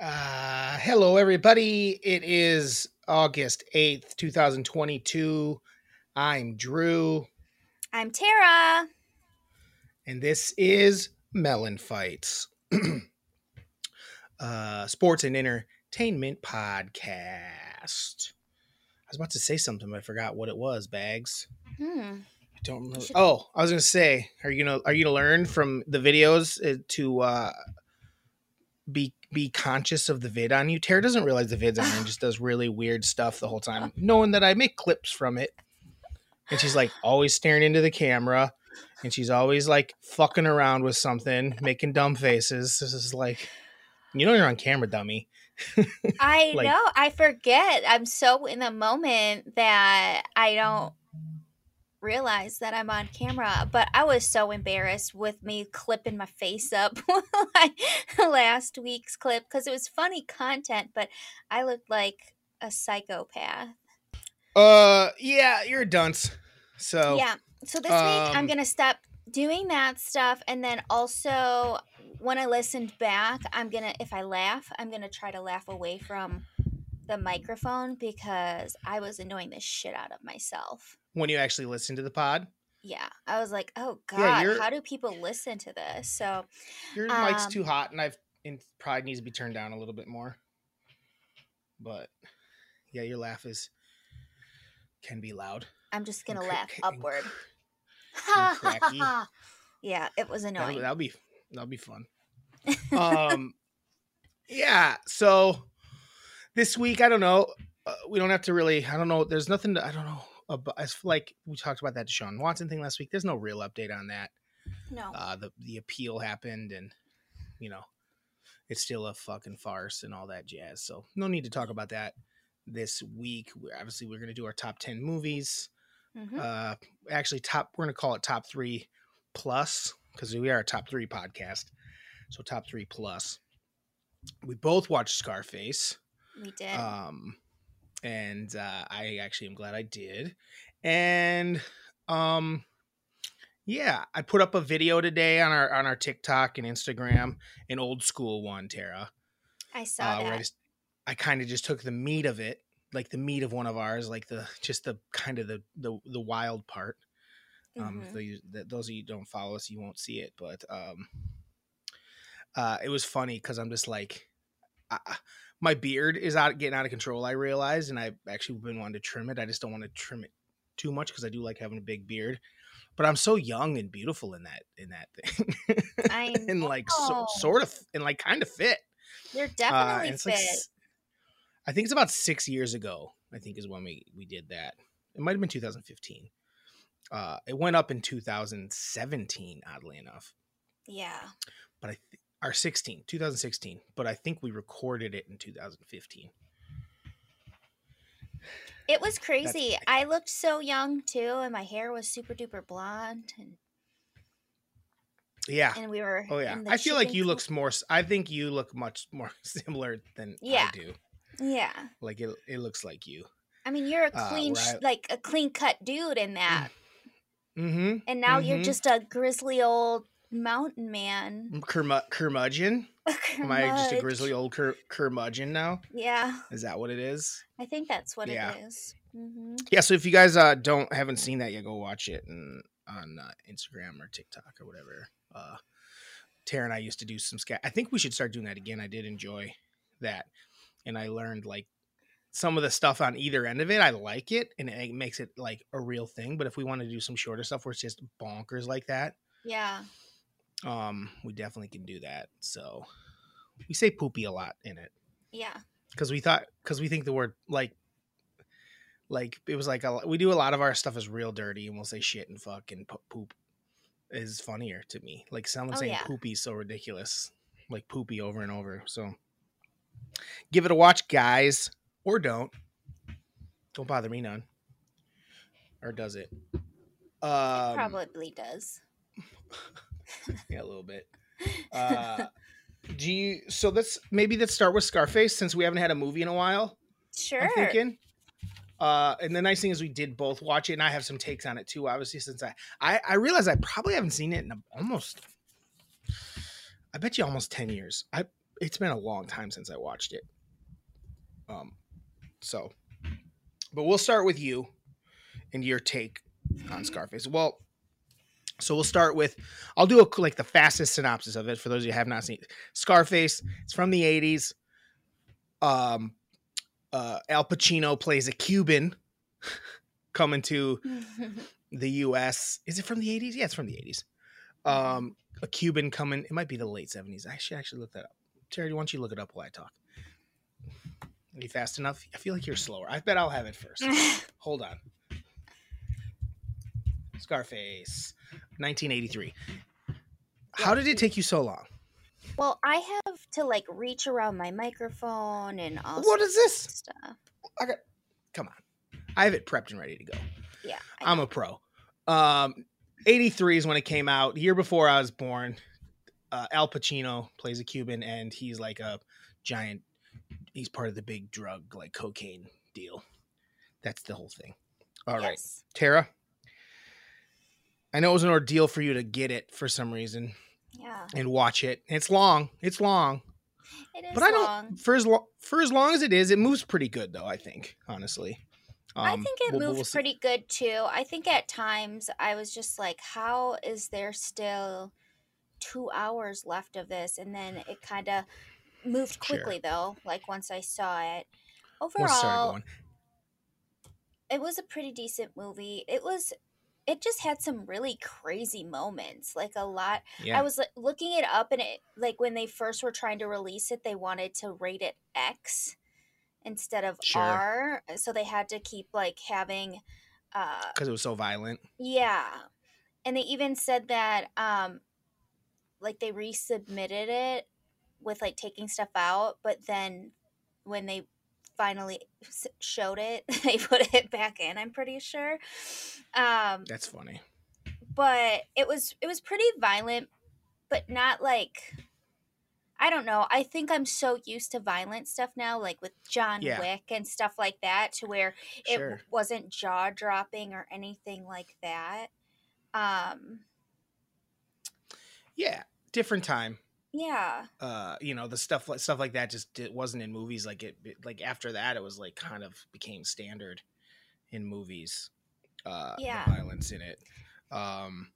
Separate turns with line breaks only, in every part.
Uh, hello, everybody. It is August 8th, 2022. I'm Drew,
I'm Tara.
and this is Mellon Fights, uh, sports and entertainment podcast. I was about to say something, but I forgot what it was. Bags.
Hmm.
I don't remember. Oh, I was gonna say, are you gonna are you gonna learn from the videos uh, to uh, be be conscious of the vid on you? Tara doesn't realize the vid's on and just does really weird stuff the whole time, knowing that I make clips from it. And she's like always staring into the camera, and she's always like fucking around with something, making dumb faces. This is like, you know, you're on camera, dummy.
I
Like-
know. I forget. I'm so in the moment that I don't realize that I'm on camera. But I was so embarrassed with me clipping my face up last week's clip because it was funny content, but I looked like a psychopath.
Uh, yeah, you're a dunce. So
Yeah. So this week I'm
um,
gonna stop doing that stuff, and then also when I listened back, I'm gonna if I laugh, I'm gonna try to laugh away from the microphone because I was annoying the shit out of myself.
When you actually listen to the pod,
Yeah, I was like, oh god,
Yeah,
how do people listen to this? So
Your mic's
Um,
too hot, and I've and probably needs to be turned down a little bit more. But yeah, your laugh is can be loud.
I'm just gonna laugh
ca-
upward. yeah, it was
That'll,
annoying.
that'll be that'll be fun. Um, yeah. So this week, I don't know. Uh, we don't have to really. I don't know. There's nothing. To, I don't know. About, it's like we talked about that Deshaun Watson thing last week. There's no real update on that.
no,
uh, the the appeal happened, and you know, it's still a fucking farce and all that jazz. So no need to talk about that this week. We're, obviously, we're gonna do our top ten movies.
Mhm.
Uh, actually, top we're gonna call it top three plus because we are a top three podcast. So top three plus. We both watched Scarface
we did.
um and uh i actually am glad i did and um yeah i put up a video today on our on our tiktok and instagram an old school one tara
I saw
uh, i
that.
just i kind of just took the meat of it like the meat of one of ours like the just the kind of the the, the wild part um
Mhm.
if those, those of you who don't follow us you won't see it but um uh it was funny because i'm just like I, my beard is out getting out of control i realized and i've actually been wanting to trim it i just don't want to trim it too much because i do like having a big beard but i'm so young and beautiful in that in that thing and like so, sort of and like kind of fit
You're
uh,
definitely
it's
fit.
like I think it's about six years ago. I think is when we we did that. It might have been 2015. Uh, it went up in 2017, oddly enough,
yeah.
but I th- or 16, 2016. But I think we recorded it in 2015.
It was crazy. I looked so young too, and my hair was super duper blonde, and,
Yeah.
and we were.
Oh yeah. I feel like you look more. I think you look much more similar than
Yeah.
I do.
Yeah,
Like it. It looks like you.
I mean, you're a
Uh,
clean, sh-
I-
like a clean cut dude in that,
Mm-hmm.
and now you're
mhm.
just a grizzly old mountain man.
Curmu- curmudgeon. Am I just a grizzly old cur- curmudgeon now?
Yeah,
Is that what it is?
I think that's what
Yeah.
it is. hmm
yeah so if you guys uh don't haven't seen that yet go watch it and on uh, instagram or tiktok or whatever uh tara and i used to do some scat i think we should start doing that again i did enjoy that and i learned like some of the stuff on either end of it i like it and it makes it like a real thing but if we want to do some shorter stuff where it's just bonkers like that
Yeah,
um we definitely can do that so we say poopy a lot in it.
Yeah,
because we thought because we think the word like like it was like a, we do a lot of our stuff is real dirty and we'll say shit and fuck and poop is funnier to me. Like someone
Oh,
saying
yeah.
poopy is so ridiculous like poopy over and over so. Give it a watch guys or don't. Don't bother me none. Or does it um
probably does.
yeah a little bit uh do you so let's maybe let's start with scarface since we haven't had a movie in a while
Sure.
I'm thinking. Uh, and the nice thing is we did both watch it, and I have some takes on it too. Obviously, since I I, I realize I probably haven't seen it in a, almost, I bet you almost ten years. I it's been a long time since I watched it. Um, so, but we'll start with you and your take on Scarface. Well, so we'll start with I'll do a like the fastest synopsis of it for those of you who have not seen it. Scarface. It's from the eighties. Um, uh, Al Pacino plays a Cuban coming to the U.S. Is it from the eighties? Yeah, it's from the eighties. Um, a Cuban coming. It might be the late seventies. I should actually look that up. Terry, why don't you look it up while I talk? Are you fast enough? I feel like you're slower. I bet I'll have it first. Hold on. Scarface, 1983. How did it take you so long?
well, I have to like reach around my microphone and all.
What is this?
Stuff.
I got. Come on. I have it prepped and ready to go.
Yeah. I
I'm a pro. Um, 83 is when it came out. Year before I was born. Uh, Al Pacino plays a Cuban, and he's like a giant. He's part of the big drug, like cocaine deal. That's the whole thing. All right,
Yes.
Tara. I know it was an ordeal for you to get it for some reason
Yeah.
and watch it. It's long. It's long,
It is
but I don't.
long.
For as long for as long as it is, it moves pretty good though. I think, honestly.
I
Um,
think it
we'll-
moved
we'll
pretty good too. I think at times I was just like, how is there still two hours left of this? And then it kind of moved
Sure.
quickly though, like once I saw it.
Once it started
Overall, it was a pretty decent movie. It was. It just had some really crazy moments, like a lot.
Yeah.
I was like, looking it up, and it like when they first were trying to release it, they wanted to rate it X instead of
Sure.
R, so they had to keep like having uh
because it was so violent.
Yeah. And they even said that um like they resubmitted it with like taking stuff out, but then when they finally showed it, they put it back in, I'm pretty sure. Um
That's funny.
but it was it was pretty violent, but not like I don't know. I think I'm so used to violent stuff now, like with John
Yeah.
Wick and stuff like that, to where it
Sure.
wasn't jaw dropping or anything like that. Um,
Yeah, different time.
Yeah,
Uh, you know, the stuff like stuff like that just it wasn't in movies. Like it, like after that, it was like kind of became standard in movies. Uh,
Yeah.
violence in it. Um,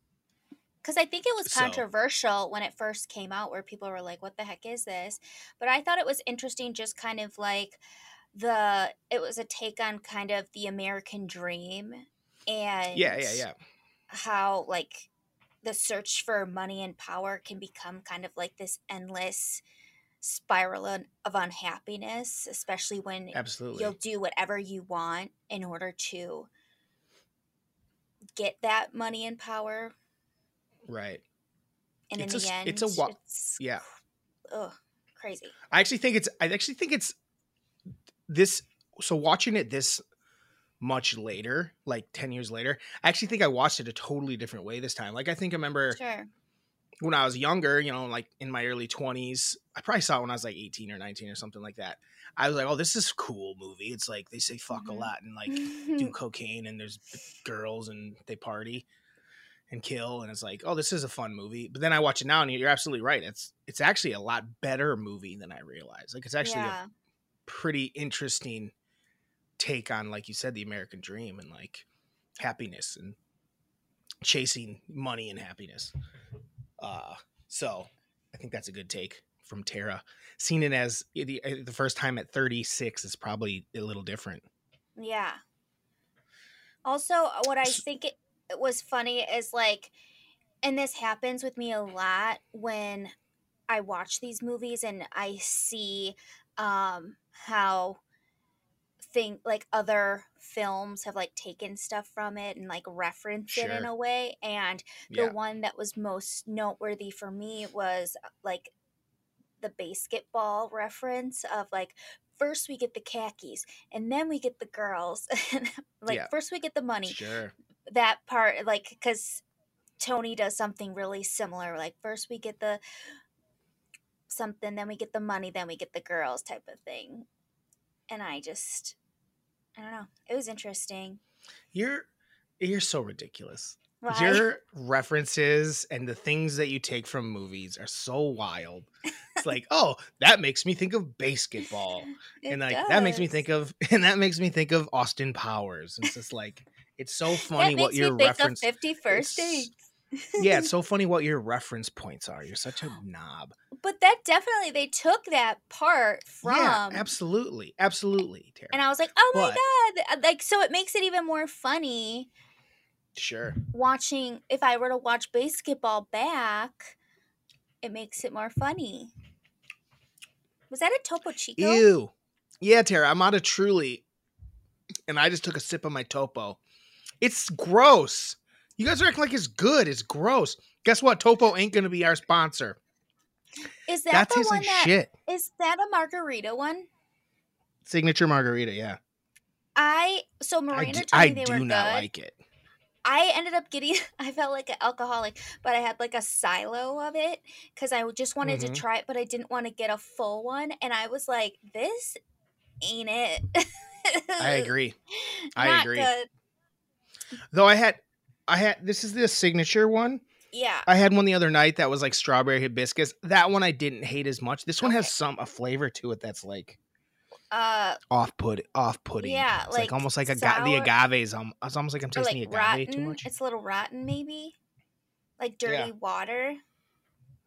because I think it was
So-
controversial when it first came out, where people were like, "What the heck is this?" But I thought it was interesting, just kind of like the it was a take on kind of the American dream and
yeah, yeah, yeah.
how like the search for money and power can become kind of like this endless spiral of unhappiness especially when
Absolutely.
you'll do whatever you want in order to get that money and power
Right.
and
It's
in
a
the end
it's a wa-
it's
Yeah.
ugh, crazy
I actually think it's. I actually think it's this. So watching it this much later, like ten years later, I actually think I watched it a totally different way this time. Like I think I remember
sure
when I was younger, you know, like in my early twenties. I probably saw it when I was like eighteen or nineteen or something like that. I was like, "Oh, this is cool movie." It's like they say "fuck" a
Mhm.
lot and like do cocaine and there's girls and they party and kill and it's like oh this is a fun movie but then i watch it now and you're absolutely right it's it's actually a lot better movie than i realized like it's actually
yeah
a pretty interesting take on like you said the american dream and like happiness and chasing money and happiness. Uh so i think that's a good take from tara. Seeing it as the, the first time at 36 is probably a little different.
Yeah. Also, what I think it, it was funny is like, and this happens with me a lot when I watch these movies and I see um, how thing like other films have like taken stuff from it and like referenced it in a way and the
yeah.
one that was most noteworthy for me was uh, like the BASEketball reference of like first we get the khakis and then we get the girls like
Yeah.
first we get the money.
Sure.
That part like because tony does something really similar like first we get the something then we get the money then we get the girls type of thing and i just i don't know it was interesting
You're you're so ridiculous.
Why?
Your references and the things that you take from movies are so wild. It's like, oh, that makes me think of
BASEketball.
And like that makes me think of and that makes me think of Austin Powers. It's just like it's so funny what
makes
your
me think
reference
51st
it's-
Dates.
Yeah, it's so funny what your reference points are. You're such a knob.
but that definitely they took that part from
yeah, absolutely. Absolutely, Tara.
and I was like, oh my god! Uh, like, so it makes it even more funny
sure.
watching. If I were to watch BASEketball back, it makes it more funny. Was that a Topo Chico?
Ew. Yeah, Tara, I'm out of truly. And I just took a sip of my topo. It's gross. You guys are acting like it's good. It's gross. Guess what? Topo ain't gonna be our sponsor.
Is that
That
the one that
shit.
is that a margarita one?
Signature margarita, yeah.
I so
I
Miranda
do,
told
I
me they
do
were
not
good.
like it.
I ended up getting. I felt like an alcoholic, but I had like a silo of it because I just wanted
Mhm.
to try it, but I didn't want to get a full one. And I was like, "This ain't it."
I agree. I
Not
agree.
Good.
Though I had I had this is the signature one.
Yeah.
I had one the other night that was like strawberry hibiscus. That one I didn't hate as much. This one has some a flavor to it that's like
Uh,
off put off putting.
Yeah,
it's like,
like
almost like a
sour-
the agaves. Um, it's almost like I'm tasting
like
the agave
rotten.
too much.
It's a little rotten, maybe. Like dirty
Yeah.
water.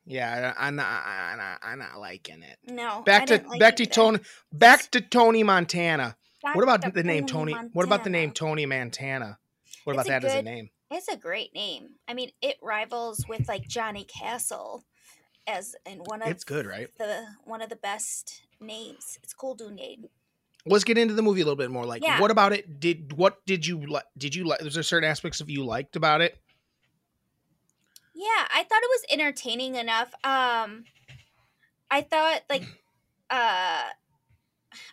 Yeah, I, I'm not, I'm not, I'm not liking it.
No.
Back to
like
back to. Tony. Back to Tony Montana.
Back
What about the name
Tony
Tony? What about the name Tony Montana? What about
It's a
that as a name?
It's a great name. I mean, it rivals with like Johnny Castle as in one of
It's good, right?
the one of the best names. It's cool dude name.
Let's get into the movie a little bit more. Like,
Yeah.
what about it? Did what did you like? Did you like? Was there certain aspects of you liked about it?
Yeah, I thought it was entertaining enough. Um I thought like uh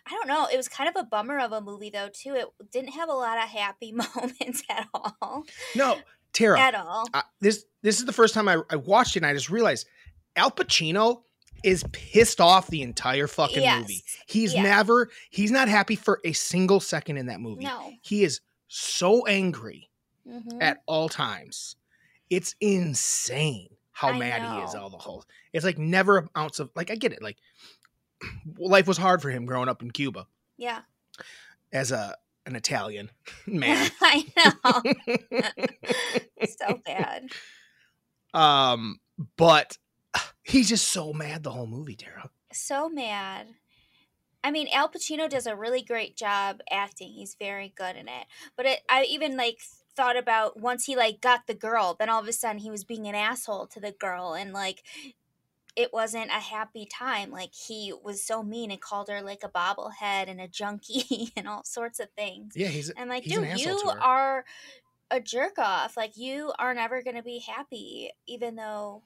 I don't know. It was kind of a bummer of a movie though too. It didn't have a lot of happy moments at all.
No, Tara.
At all.
uh, this this is the first time I, I watched it and I just realized Al Pacino is pissed off the entire fucking
Yes.
movie. He's
Yeah.
never he's not happy for a single second in that movie.
No.
He is so angry
Mhm.
at all times. It's insane how
I
mad he is all the whole. It's like never an ounce of like I get it. Like life was hard for him growing up in Cuba
Yeah.
as a an Italian man.
I know. so bad.
um, but he's just so mad the whole movie, Tara.
So mad. I mean, Al Pacino does a really great job acting. He's very good in it. But it, I even like thought about once he like got the girl, then all of a sudden he was being an asshole to the girl, and like it wasn't a happy time. Like he was so mean and called her like a bobblehead and a junkie and all sorts of things.
Yeah, he's
And like,
he's
dude,
asshole
you are a jerk off. Like you are never gonna be happy, even though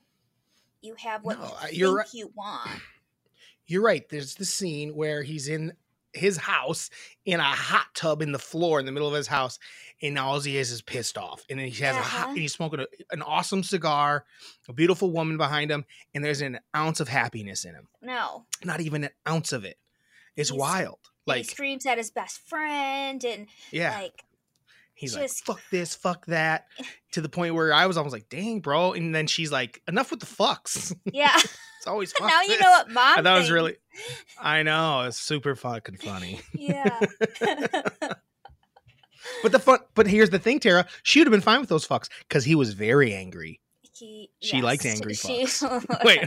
you have what
No,
you think
right.
you want.
You're right. There's the scene where he's in his house in a hot tub in the floor in the middle of his house, and all he is is pissed off. And then he has a hot,
Uh-huh.
and he's smoking a, an awesome cigar, a beautiful woman behind him, and there's an ounce of happiness in him.
No.
Not even an ounce of it. It's
He's-
wild.
And he
Like,
screams at his best friend and
yeah,
like
he's
just-
like, "Fuck this, fuck that," to the point where I was almost like, "Dang, bro!" And then she's like, "Enough with the fucks."
yeah
always fuck
now you know what mom
that was really. I know it's super fucking funny.
yeah
But the fun, but here's the thing, Tara. She would have been fine with those fucks because he was very angry.
he,
She likes
yes,
angry
she-
fucks. Wait,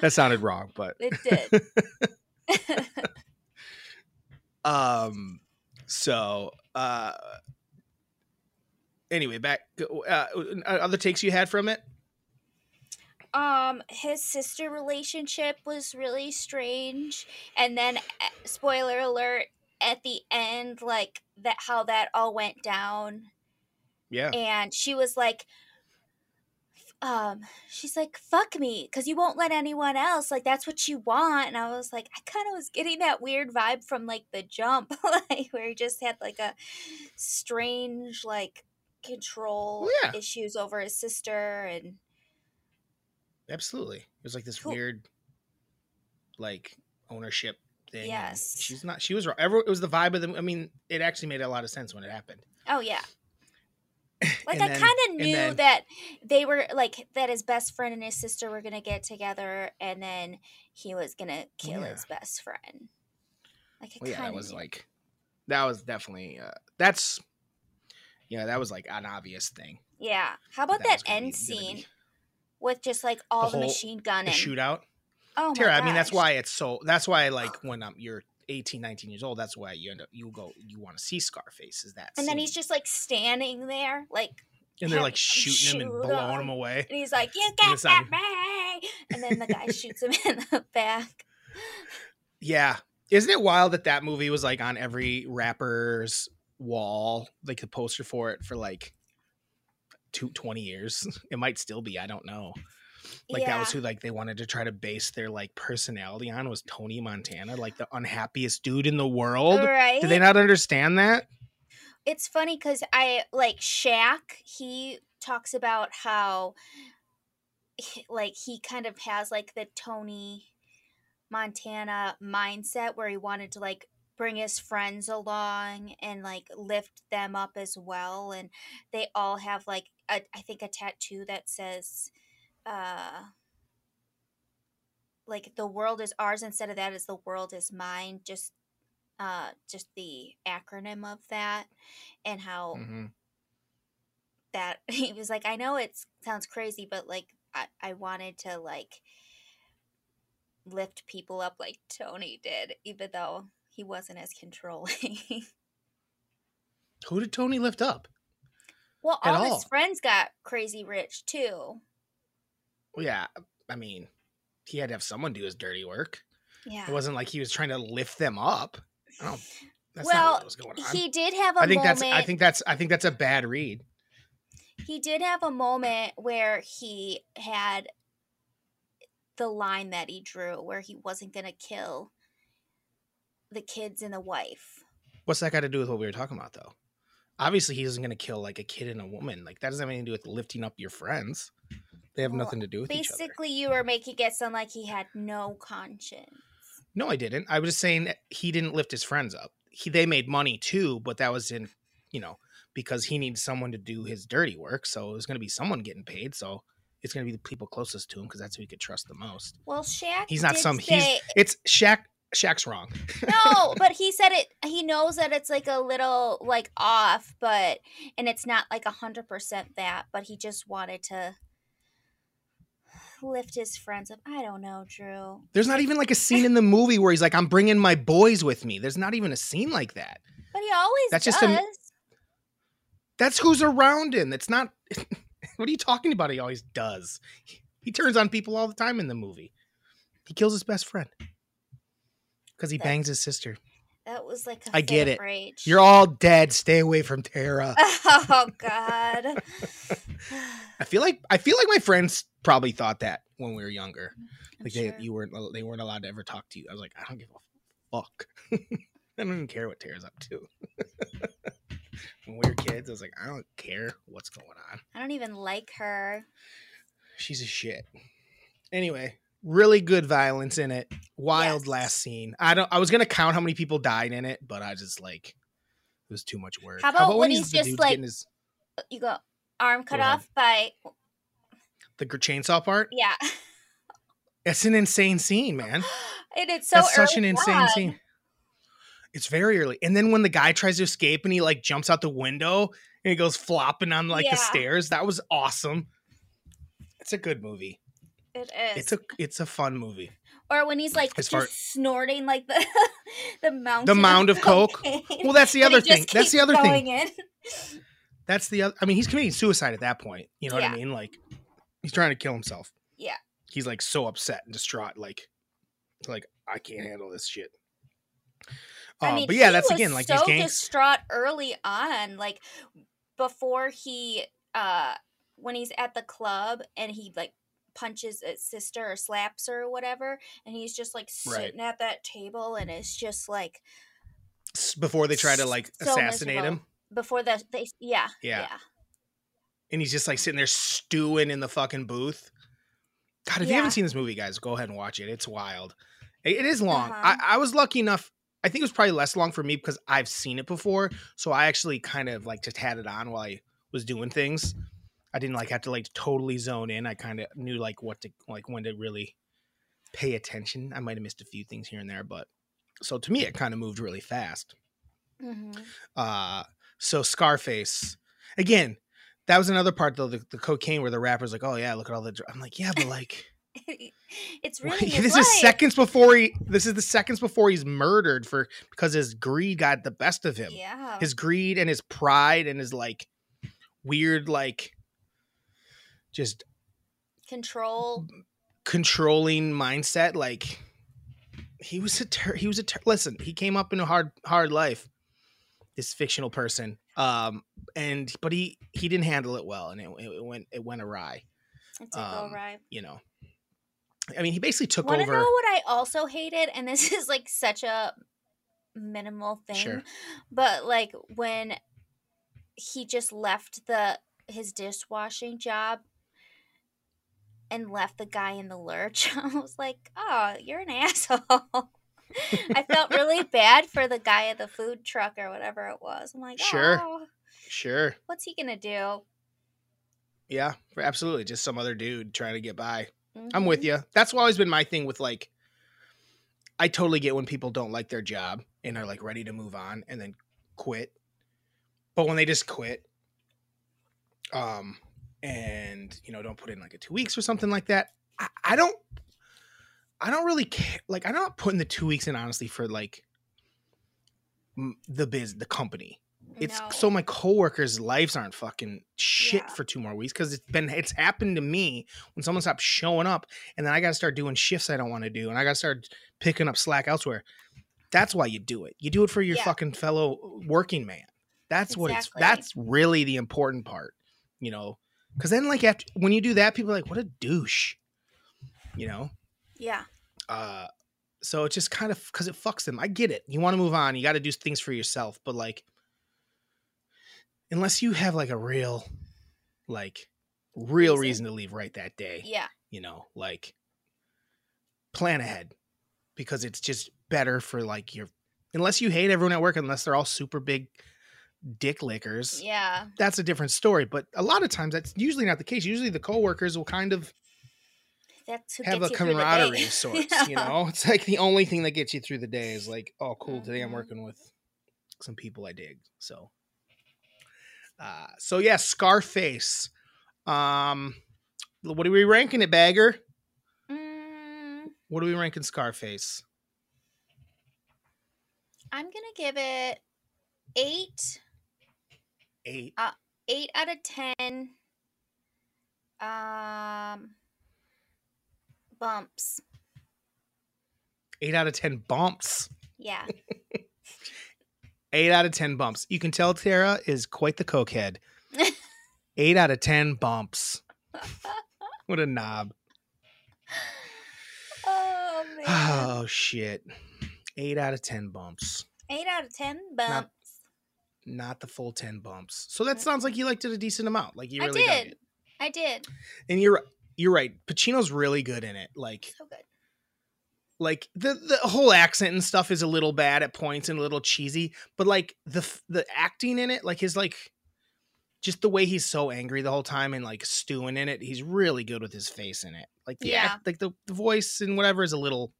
that sounded wrong, but
it did
um, so uh, anyway, back uh, other takes you had from it.
Um his sister relationship was really strange. And then uh, spoiler alert at the end like that how that all went down.
Yeah,
and she was like um she's like fuck me because you won't let anyone else. Like that's what you want. And i was like i kind of was getting that weird vibe from like the jump. Like where he just had like a strange like control
Yeah.
issues over his sister and
absolutely. It was like this
Cool.
weird, like ownership thing. and
Yes.
she's not. She was. wrong. Every, it was the vibe of the. I mean, it actually made a lot of sense when it happened.
oh yeah Like I kind of knew
then-
that they were like that his best friend and his sister were gonna get together, and then he was gonna kill
Yeah.
his best friend. Like I
Well, yeah, that was like that was definitely uh, that's yeah, that was like an obvious thing.
yeah. How about
that
that, end scene
be-
with just like all the,
whole-
machine
The
gunning?
shootout.
Oh
Tara, I mean that's why it's so that's why like when um, you're 18, 19 years old, that's why you end up you go you want to see Scarface is that
And then he's just like standing there, like,
and they're like shooting him and blowing
him.
him away.
and he's like, "You
And
got
like-
me!" And then the guy shoots him in the back.
Yeah. Isn't it wild that that movie was like on every rapper's wall, like the poster for it for like two, 20 years? It might still be. I don't know. Like that was
Yeah.
who like they wanted to try to base their like personality on was Tony Montana, like the unhappiest dude in the world.
right?
Did they not understand that?
it's funny because I like Shaq. He talks about how, like, he kind of has like the Tony Montana mindset where he wanted to like bring his friends along and like lift them up as well, and they all have like a, I think a tattoo that says, uh. Like the world is ours instead of that is the world is mine. Just uh just the acronym of that and how
Mhm.
that he was like i know it sounds crazy but like I, I wanted to like lift people up like tony did even though he wasn't as controlling
Who did Tony lift up?
Well all
all.
his friends got crazy rich too
Well, yeah. I mean, he had to have someone do his dirty work.
yeah
It wasn't like he was trying to lift them up. That's not
well
what was going on.
he did have a
I think
moment
that's I think that's I think that's a bad read.
he did have a moment where he had the line that he drew where he wasn't going to kill the kids and the wife.
What's that got to do with what we were talking about though? Obviously he isn't gonna kill like a kid and a woman. Like that doesn't have anything to do with lifting up your friends. They have
Well,
nothing to do with each other.
Basically, you were making it sound like he had no conscience.
No, I didn't. I was just saying that he didn't lift his friends up. He they made money too, but that was in you know, because he needs someone to do his dirty work. So it was gonna be someone getting paid. So it's gonna be the people closest to him because that's who he could trust the most.
Well, Shaq.
He's not some- he's- It's Shaq Shaq's wrong.
no, but he said it. He knows that it's like a little like off, but and it's not like a hundred percent that. But he just wanted to lift his friends up. I don't know, Drew.
There's not even like a scene in the movie where he's like, I'm bringing my boys with me. There's not even a scene like that.
But he always
That's
does.
just a- That's who's around him. That's not. what are you talking about? He always does. He turns on people all the time in the movie. He kills his best friend because he
That-
bangs his sister.
that was like a
I get it.
Rage.
You're all dead. Stay away from Tara.
oh God.
I feel like I feel like my friends probably thought that when we were younger.
Mm, I'm
Like
sure.
they you weren't they weren't allowed to ever talk to you. I was like, I don't give a fuck. I don't even care what Tara's up to. when we were kids, I was like, I don't care what's going on.
I don't even like her.
She's a shit. Anyway, really good violence in it. Wild
Yes.
last scene. I don't. I was gonna count how many people died in it, but I just like it was too much work.
How about when he's just, like-
his uh,
You go arm cut
Go
off by
the chainsaw part?
yeah.
It's an insane scene, man.
and it's so
That's such an insane
on.
scene. It's very early. And then when the guy tries to escape and he like jumps out the window and he goes flopping on like
Yeah.
the stairs, that was awesome. It's a good movie.
It is.
It's a it's a fun movie.
or when he's like
As
just
far-
snorting like the the mountain
The mound of coke. Well, that's the other thing. That's the other thing.
in.
That's the other I mean, he's committing suicide at that point. You know what I mean? Like he's trying to kill himself.
Yeah.
He's like so upset and distraught, like like I can't handle this shit.
I
Um,
mean,
but yeah, that's again like
so
gangs.
distraught early on, like before he, uh when he's at the club and he like punches his sister or slaps her or whatever, and he's just like
Right.
sitting at that table, and it's just like
before they try to like
so
assassinate him.
before the they yeah
Yeah.
yeah
and he's just like sitting there stewing in the fucking booth. God, if you haven't seen this movie, guys, go ahead and watch it. It's wild. It, it is long.
Uh-huh.
I, I was lucky enough. I think it was probably less long for me because I've seen it before. So I actually kind of like just had it on while I was doing things. I didn't like have to like totally zone in. I kind of knew like what to like when to really pay attention. I might have missed a few things here and there, but so to me it kind of moved really fast.
hmm
Uh so Scarface again. That was another part though, the, the cocaine where the rapper's like, "Oh yeah, look at all the." Dr-. I'm like, "Yeah, but like,
it's really his
this
life.
is seconds before he this is the seconds before he's murdered for because his greed got the best of him
Yeah.
his greed and his pride and his like weird like just
Control.
controlling mindset like he was a ter- he was a ter- listen he came up in a hard hard life this fictional person um and but he he didn't handle it well and it, it went it went awry
It did go
um,
right.
you know i mean he basically took
Want to
over
know what I also hated? And this is like such a minimal thing,
Sure.
but like when he just left the his dishwashing job and left the guy in the lurch. I was like, "Oh, you're an asshole." I felt really bad for the guy at the food truck or whatever it was. I'm like,
Sure.
"Oh,
sure
what's he gonna do?"
Yeah, absolutely. Just some other dude trying to get by. I'm with
Mhm.
you. That's always been my thing with like, I totally get when people don't like their job and are like ready to move on and then quit. But when they just quit, um, and you know, don't put in like a two weeks or something like that, I, I don't, I don't really care. Like, I'm not putting the two weeks in honestly for like m- the biz, the company. It's
No.
so my coworkers' lives aren't fucking shit
Yeah.
for two more weeks because it's been it's happened to me when someone stops showing up and then I got to start doing shifts I don't want to do and I got to start picking up slack elsewhere. That's why you do it. You do it for your
Yeah.
fucking fellow working man. That's what it's. That's really the important part, you know. Because then, like after when you do that, people are like, "What a douche," you know.
yeah,
Uh, so it's just kind of because it fucks them. I get it. You want to move on. You got to do things for yourself. But like, unless you have like a real, like, real
Reason.
reason to leave right that day,
yeah,
you know, like, plan ahead because it's just better for like your. Unless you hate everyone at work, unless they're all super big dick lickers,
yeah.
that's a different story. But a lot of times that's usually not the case. Usually the coworkers will kind of
That's who
have a
you through the day.
camaraderie of sorts. You know, it's like the only thing that gets you through the day is like, oh, cool. Today I'm
Mhm.
working with some people I dig. So, uh, so yeah, Scarface. Um, what are we ranking it, Bagger?
Mm,
What are we ranking Scarface?
I'm gonna give it eight,
Eight.
eight out of ten. Um, bumps.
Eight out of ten bumps.
Yeah,
Eight out of ten bumps. You can tell Tara is quite the cokehead. Eight out of ten bumps. What a knob.
oh man,
Oh shit. Eight out of ten bumps.
eight out of ten bumps.
Not the full ten bumps. So that sounds like you liked it a decent amount. Like you
I
really dug
did. I did.
And you're you're right. Pacino's really good in it. Like
So good.
like the the whole accent and stuff is a little bad at points and a little cheesy, but like the the acting in it, like his like just the way he's so angry the whole time and like stewing in it, he's really good with his face in it. Like the
Yeah.
act, like the, the voice and whatever is a little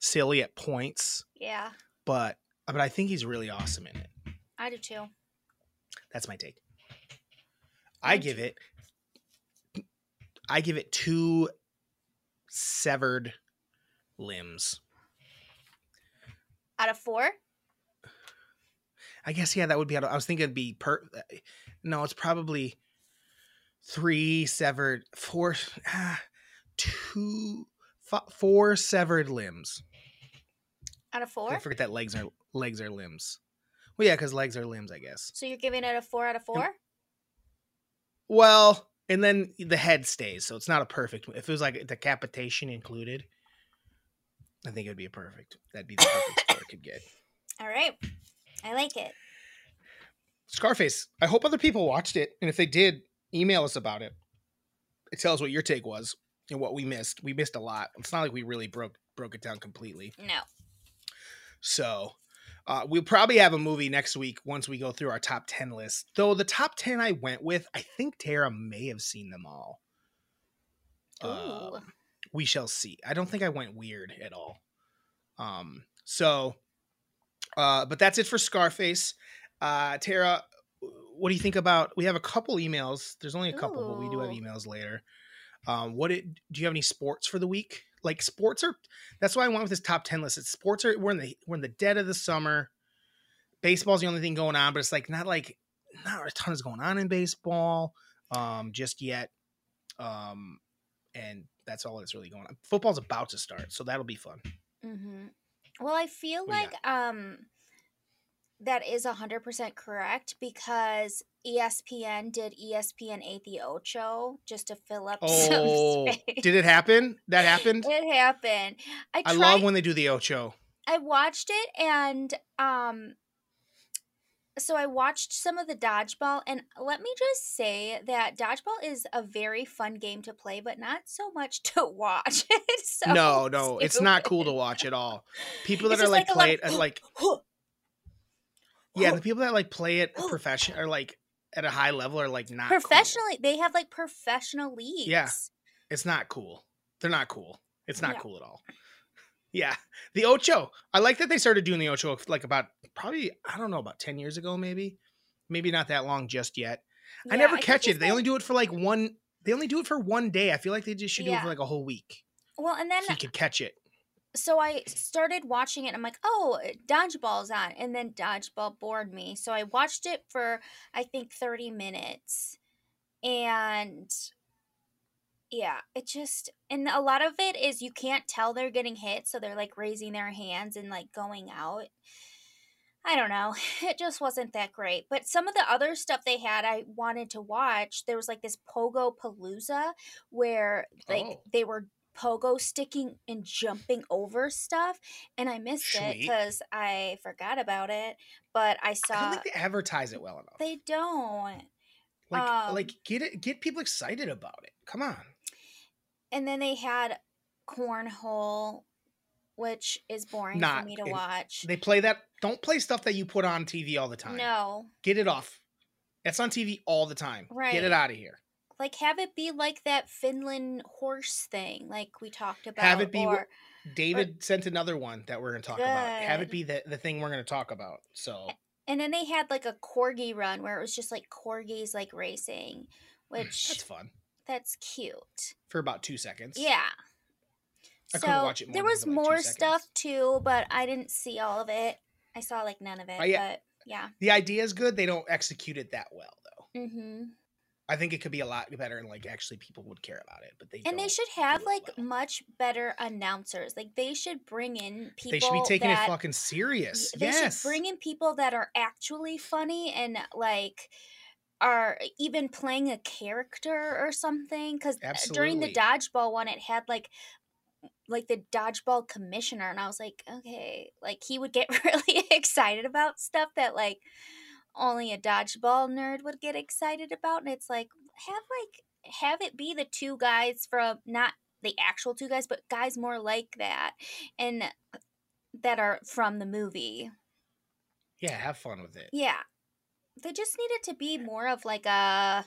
silly at points,
Yeah,
but but I think he's really awesome in it.
I do too.
That's my take. I give it I give it two severed limbs.
Out of four.
I guess yeah, that would be. Out of, I was thinking it'd be per. No, it's probably three severed, four, ah, two, f- four severed limbs.
Out of four?
I forget that legs are legs are limbs. Well, yeah, because legs are limbs, I guess.
So you're giving it a four out of four.
Well, and then the head stays, so it's not a perfect. If it was like decapitation included, I think it would be a perfect. That'd be the perfect score it could get.
All right, I like it.
Scarface. I hope other people watched it, and if they did, email us about it. Tell us what your take was and what we missed. We missed a lot. It's not like we really broke broke it down completely.
No.
So, Uh, we'll probably have a movie next week once we go through our top 10 list. Though the top 10 I went with, I think Tara may have seen them all.
Ooh.
Um, we shall see. I don't think I went weird at all. Um, so, uh, but that's it for Scarface. Uh, Tara, what do you think about? We have a couple emails. There's only a couple, but we do have emails later. Um, what it, do you have any sports for the week? Like sports are. That's why I went with this top ten list. It's sports are. We're in the we're in the dead of the summer. Baseball's the only thing going on, but it's like not like not a ton is going on in baseball um, just yet. Um, and that's all that's really going on. Football's about to start, so that'll be fun.
hmm Well, I feel
What
like um that is hundred percent correct because ESPN did ESPN eight the Ocho just to fill up
Oh,
some space.
did it happen? That happened.
it happened. I
I love when they do the Ocho.
I watched it and um so I watched some of the dodgeball and let me just say that dodgeball is a very fun game to play but not so much to watch. It's so
no, no, it's not cool to watch at all. People that
It's
are like,
like
play it like yeah, oh. the people that like play it oh. profession or like at a high level are like not cool.
professionally they have like professional leagues.
Yeah, it's not cool. They're not cool. It's not
Yeah.
cool at all. Yeah, the Ocho. I like that they started doing the Ocho like about probably I don't know about ten years ago, maybe, maybe not that long just yet. I never
think
catch it. They
like-
only do it for like one. They only do it for one day. I feel like they just should do it for like a whole week,
well and then
so you can catch it.
So I started watching it and I'm like, oh, dodgeball's on. And then dodgeball bored me. So I watched it for, I think, 30 minutes. And yeah, it just, and a lot of it is you can't tell they're getting hit. So they're like raising their hands and like going out. I don't know. It just wasn't that great. But some of the other stuff they had, I wanted to watch. There was like this Pogo Palooza where like
Oh.
they were pogo sticking and jumping over stuff and i missed it because i forgot about it but i
I
saw
don't think they advertise it well enough.
they don't
like,
um,
like get it, get people excited about it. Come on.
and then they had cornhole which is boring
Not
for me to
in-
watch
They play that. Don't play stuff that you put on TV all the time.
no
Get it off. It's on TV all the time.
Right.
Get it out of here.
Like have it be like that finland horse thing like we talked about
Have it be
or,
David sent another one that we're going to talk about. Have it be the, the thing we're going to talk about. So
and then they had like a corgi run where it was just like corgis like racing which
that's fun
that's cute
for about two seconds.
Yeah.
I couldn't
so
watch it more
there was
like,
more stuff too, but I didn't see all of it. I saw like none of it.
Oh, yeah.
But yeah.
The idea is good. They don't execute it that well, though.
Mm-hmm.
I think it could be a lot better and like actually people would care about it. But they
And they should have like
well.
much better announcers. Like they should bring in people.
They should be taking
that,
it fucking serious.
They
yes.
should bring in people that are actually funny and like are even playing a character or something. Because uh, during the dodgeball one, it had like like the dodgeball commissioner, and I was like, okay, like he would get really excited about stuff that like only a dodgeball nerd would get excited about, and it's like have like have it be the two guys from not the actual two guys, but guys more like that, and that are from the movie.
yeah, have fun with it.
Yeah. They just needed to be more of like a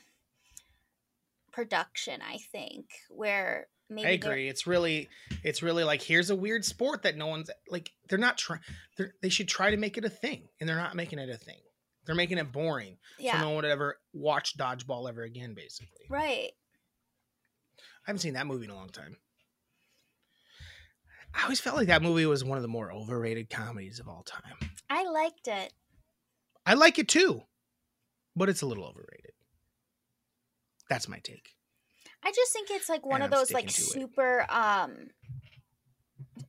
production, I think, where maybe
I agree. It's really, it's really like here's a weird sport that no one's like. They're not trying. They should try to make it a thing, and they're not making it a thing. They're making it boring,
Yeah.
so no one would ever watch dodgeball ever again. Basically,
Right.
I haven't seen that movie in a long time. I always felt like that movie was one of the more overrated comedies of all time.
I liked it.
I like it too, but it's a little overrated. That's my take.
I just think it's like one
And
of
I'm
those like
to it.
super um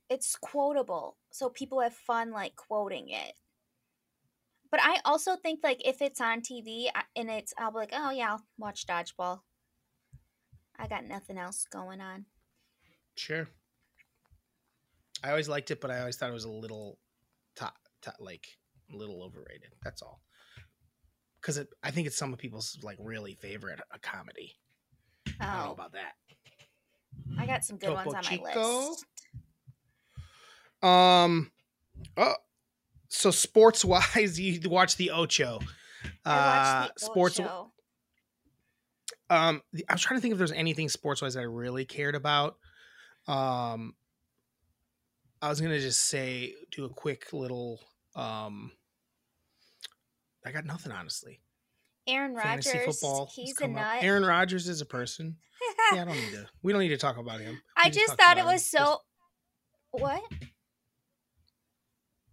it's quotable. So people have fun like quoting it. But I also think like if it's on TV and it's I'll be like, "Oh yeah, I'll watch dodgeball." I got nothing else going on.
Sure. I always liked it, but I always thought it was a little, top, top like a little overrated. That's all. Because I think it's some of people's like really favorite a comedy. I don't know
Oh,
about that.
I got some good ones
Topo
on my list.
Um. Oh, so sports wise, you watch the Ocho. Uh,
the
sports.
Ocho.
Um, I was trying to think if there's anything sports wise I really cared about. Um, I was gonna just say do a quick little. Um, I got nothing honestly.
Aaron
Fantasy
Rodgers.
football.
He's a
come up.
nut.
Aaron Rodgers is a person. Yeah, I don't need to. We don't need to talk about him.
I just thought it
about him.
was so. What?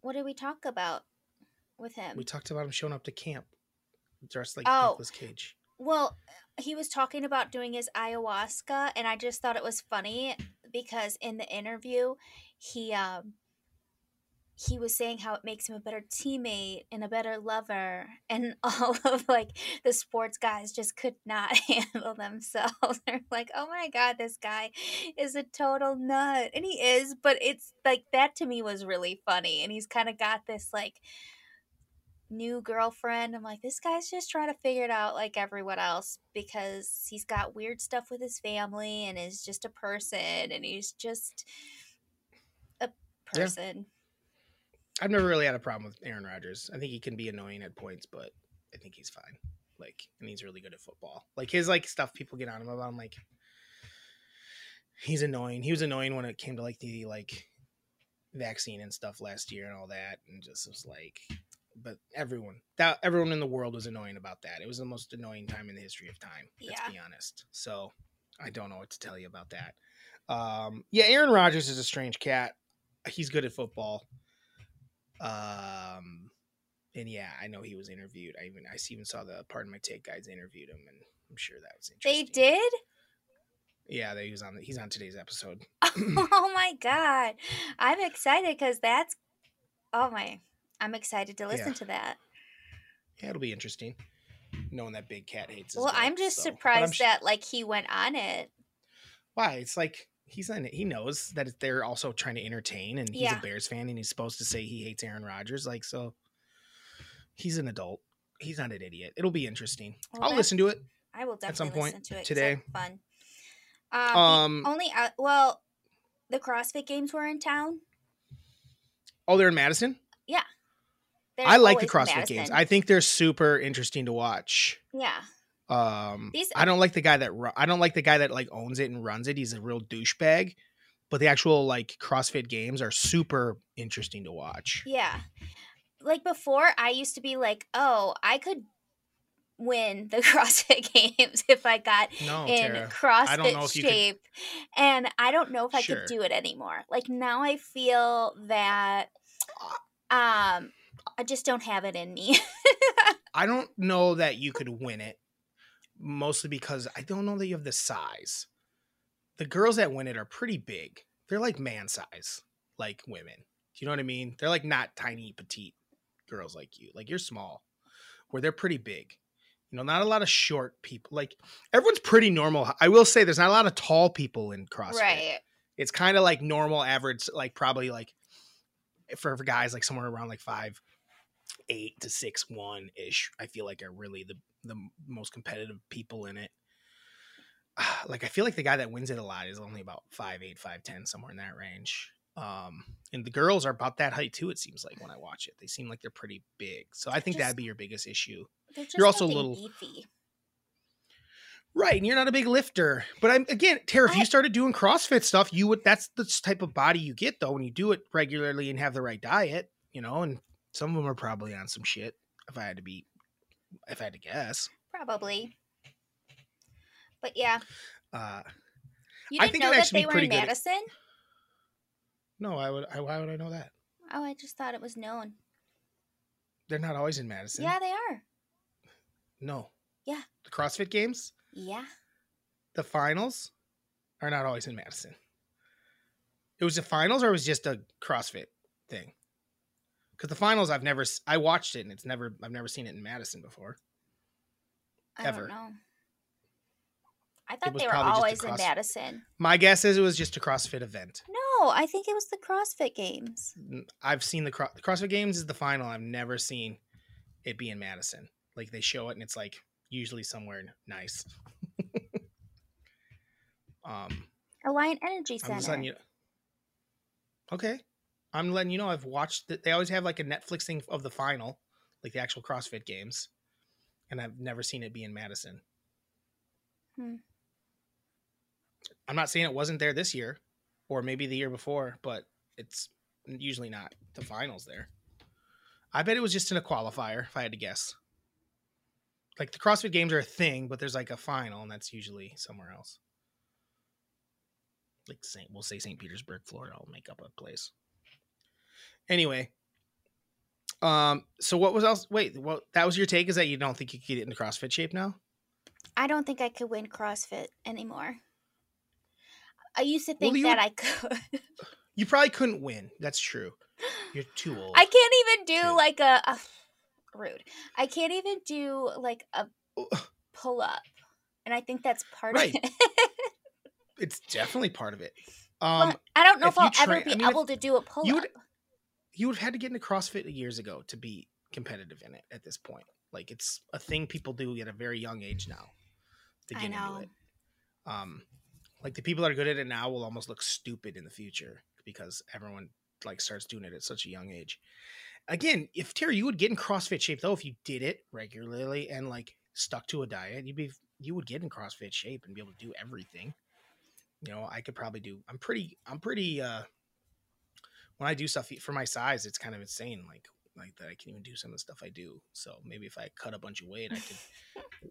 What did we talk about with him?
We talked about him showing up to camp dressed like
Oh.
Nicolas Cage.
Well, he was talking about doing his ayahuasca, and I just thought it was funny because in the interview, he um he was saying how it makes him a better teammate and a better lover, and all of like the sports guys just could not handle themselves. They're like, "Oh my god, this guy is a total nut," and he is. But it's like that to me was really funny, and he's kind of got this like new girlfriend. I'm like, this guy's just trying to figure it out like everyone else because he's got weird stuff with his family and is just a person and he's just a
Yeah. I've never really had a problem with Aaron Rodgers. I think he can be annoying at points, but I think he's fine. Like, and he's really good at football. Like his like stuff people get on him about. I'm like, he's annoying. He was annoying when it came to like the like vaccine and stuff last year and all that, and just was like, but everyone that everyone in the world was annoying about that. It was the most annoying time in the history of time. Let's
Yeah.
be honest. So I don't know what to tell you about that. Um, yeah, Aaron Rodgers is a strange cat. He's good at football. Um, and yeah, I know he was interviewed. I even I even saw the Pardon My Take guys interviewed him, and I'm sure that was interesting.
They did?
Yeah, they, he was on. He's on today's episode.
oh my god. I'm excited cuz that's Oh my. I'm excited to listen
Yeah.
to that.
Yeah, it'll be interesting. Knowing that Big Cat hates. his
Well, I'm just
so- but I'm
surprised
sh-
that like he went on it.
why it's like he's in it. He knows that they're also trying to entertain, and he's
Yeah.
a Bears fan, and he's supposed to say he hates Aaron Rodgers. Like so, he's an adult. He's not an idiot. It'll be interesting.
Well,
I'll listen to it.
I will
at some point
listen to it
today.
fun. Um,
Um,
only uh, well, the CrossFit games were in town.
Oh, they're in Madison.
They're
I like the CrossFit games. I think they're super interesting to watch.
yeah.
Um,
These-
I don't like the guy that ru- I don't like the guy that like owns it and runs it. He's a real douchebag. But the actual like CrossFit games are super interesting to watch.
Yeah. Like before, I used to be like, oh, I could win the CrossFit games if I got
No,
in
Tara.
CrossFit
you could-
shape. And I don't know if I
Sure.
could do it anymore. Like now I feel that um I just don't have it in me.
I don't know that you could win it, mostly because I don't know that you have the size. The girls that win it are pretty big. They're like man size, like women. Do you know what I mean? They're like not tiny, petite girls like you. Like you're small, where they're pretty big. You know, not a lot of short people. Like everyone's pretty normal. I will say there's not a lot of tall people in CrossFit.
right.
It's kind of like normal average, like probably like for, for guys like somewhere around like five eight to six one ish. I feel like are really the the most competitive people in it. Like I feel like the guy that wins it a lot is only about five eight five ten somewhere in that range. Um, and the girls are about that height too. It seems like when I watch it, they seem like they're pretty big. So I think
Just-
that'd be your biggest issue,
just
You're also a little-
beefy.
right? And you're not a big lifter, but I'm again, Tara. If
I-
you started doing CrossFit stuff, you would. That's the type of body you get though when you do it regularly and have the right diet. You know, and some of them are probably on some shit. If I had to be, if I had to guess.
Probably. But yeah.
Uh,
You didn't
think
know that they were in
good at-
Madison?
no, I would. I, why would I know that?
Oh, I just thought it was known.
They're not always in Madison.
Yeah, they are.
No.
Yeah.
The CrossFit games,
Yeah.
the finals, are not always in Madison. It was the finals, or it was just a CrossFit thing. Because the finals, I've never. I watched it, and it's never. I've never seen it in Madison before.
I
Ever.
don't know. I thought they were
probably just a
always in Madison.
My guess is it was just a CrossFit event.
No, I think it was the CrossFit Games.
I've seen the, Cro- the CrossFit Games is the final. I've never seen it be in Madison. Like they show it, and it's like usually somewhere nice. um,
Alliant Energy Center.
you. Okay. I'm letting you know I've watched. The, they always have like a Netflix thing of the final, like the actual CrossFit Games, and I've never seen it be in Madison.
Hmm.
I'm not saying it wasn't there this year, or maybe the year before, but it's usually not the finals there. I bet it was just in a qualifier, if I had to guess. Like the CrossFit Games are a thing, but there's like a final, and that's usually somewhere else. Like Saint, we'll say St. Petersburg, Florida. I'll make up a place. Anyway, um, so what was else? Wait, what? That was your take? Is that you don't think you could get into CrossFit shape now?
I don't think I could win CrossFit anymore. I used to think
you-
that I could.
You probably couldn't win. That's true. You're too old.
I can't even do like a, a rude. I can't even do like a pull up, and I think that's part
Right.
of it.
It's definitely part of it. Um,
but I don't know
if
if, I'll ever be
I mean,
able to do a pull up.
You would have had to get into CrossFit years ago to be competitive in it at this point. Like it's a thing people do at a very young age now to
I
get
know.
into it. Um, like the people that are good at it now will almost look stupid in the future because everyone like starts doing it at such a young age. Again, if Terry, you would get in CrossFit shape though if you did it regularly and like stuck to a diet, you'd be you would get in CrossFit shape and be able to do everything. You know, I could probably do. I'm pretty. I'm pretty. uh When I do stuff for my size, it's kind of insane. Like like that, I can even do some of the stuff I do. So maybe if I cut a bunch of weight, I could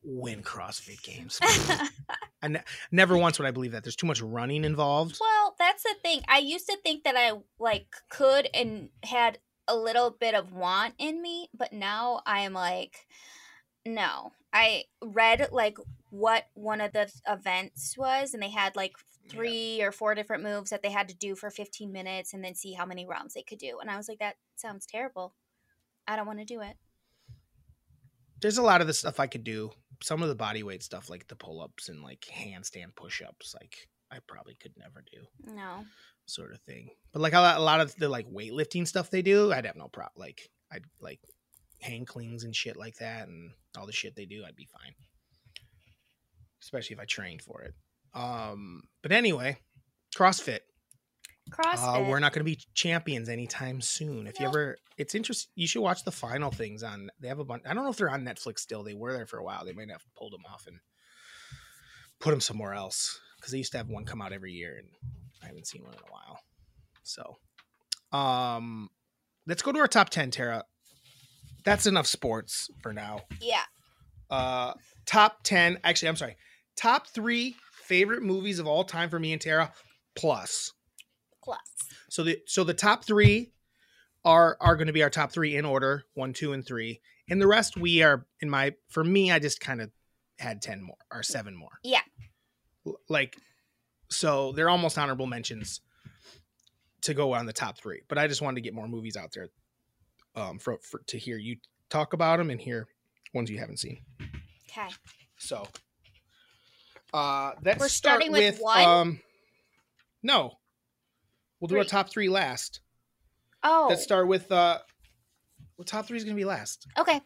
win CrossFit games. I ne- never once would I believe that. There's too much running involved.
Well, that's the thing. I used to think that I like could and had a little bit of want in me, but now I am like no. I read like what one of the events was and they had like
Yeah.
three or four different moves that they had to do for 15 minutes and then see how many rounds they could do. And I was like that sounds terrible. I don't want to do it.
There's a lot of the stuff I could do. Some of the body weight stuff, like the pull ups and like handstand push ups, like I probably could never do.
No.
sort of thing. But like a lot, a lot of the like weightlifting stuff they do, I'd have no problem. Like I'd like hang cleans and shit like that, and all the shit they do, I'd be fine. Especially if I trained for it. Um, but anyway, CrossFit.
CrossFit.
Uh, we're not going to be champions anytime soon. If you ever, it's interesting. You should watch the final things on. They have a bunch. I don't know if they're on Netflix still. They were there for a while. They might have pulled them off and put them somewhere else because they used to have one come out every year, and I haven't seen one in a while. So, um, let's go to our top ten, Tara. That's enough sports for now.
yeah.
Uh, top ten. Actually, I'm sorry. Top three favorite movies of all time for me and Tara. Plus.
Plus.
So the so the top three are are going to be our top three in order one, two, and three, and the rest we are in my for me. I just kind of had ten more or seven more.
Yeah.
Like so they're almost honorable mentions to go on the top three. But I just wanted to get more movies out there um for, for to hear you talk about them and hear ones you haven't seen.
Okay.
So uh let's
We're
start
starting with
with
one?
um no. We'll do our top three last.
Oh.
Let's start with uh well top three is gonna be last.
okay.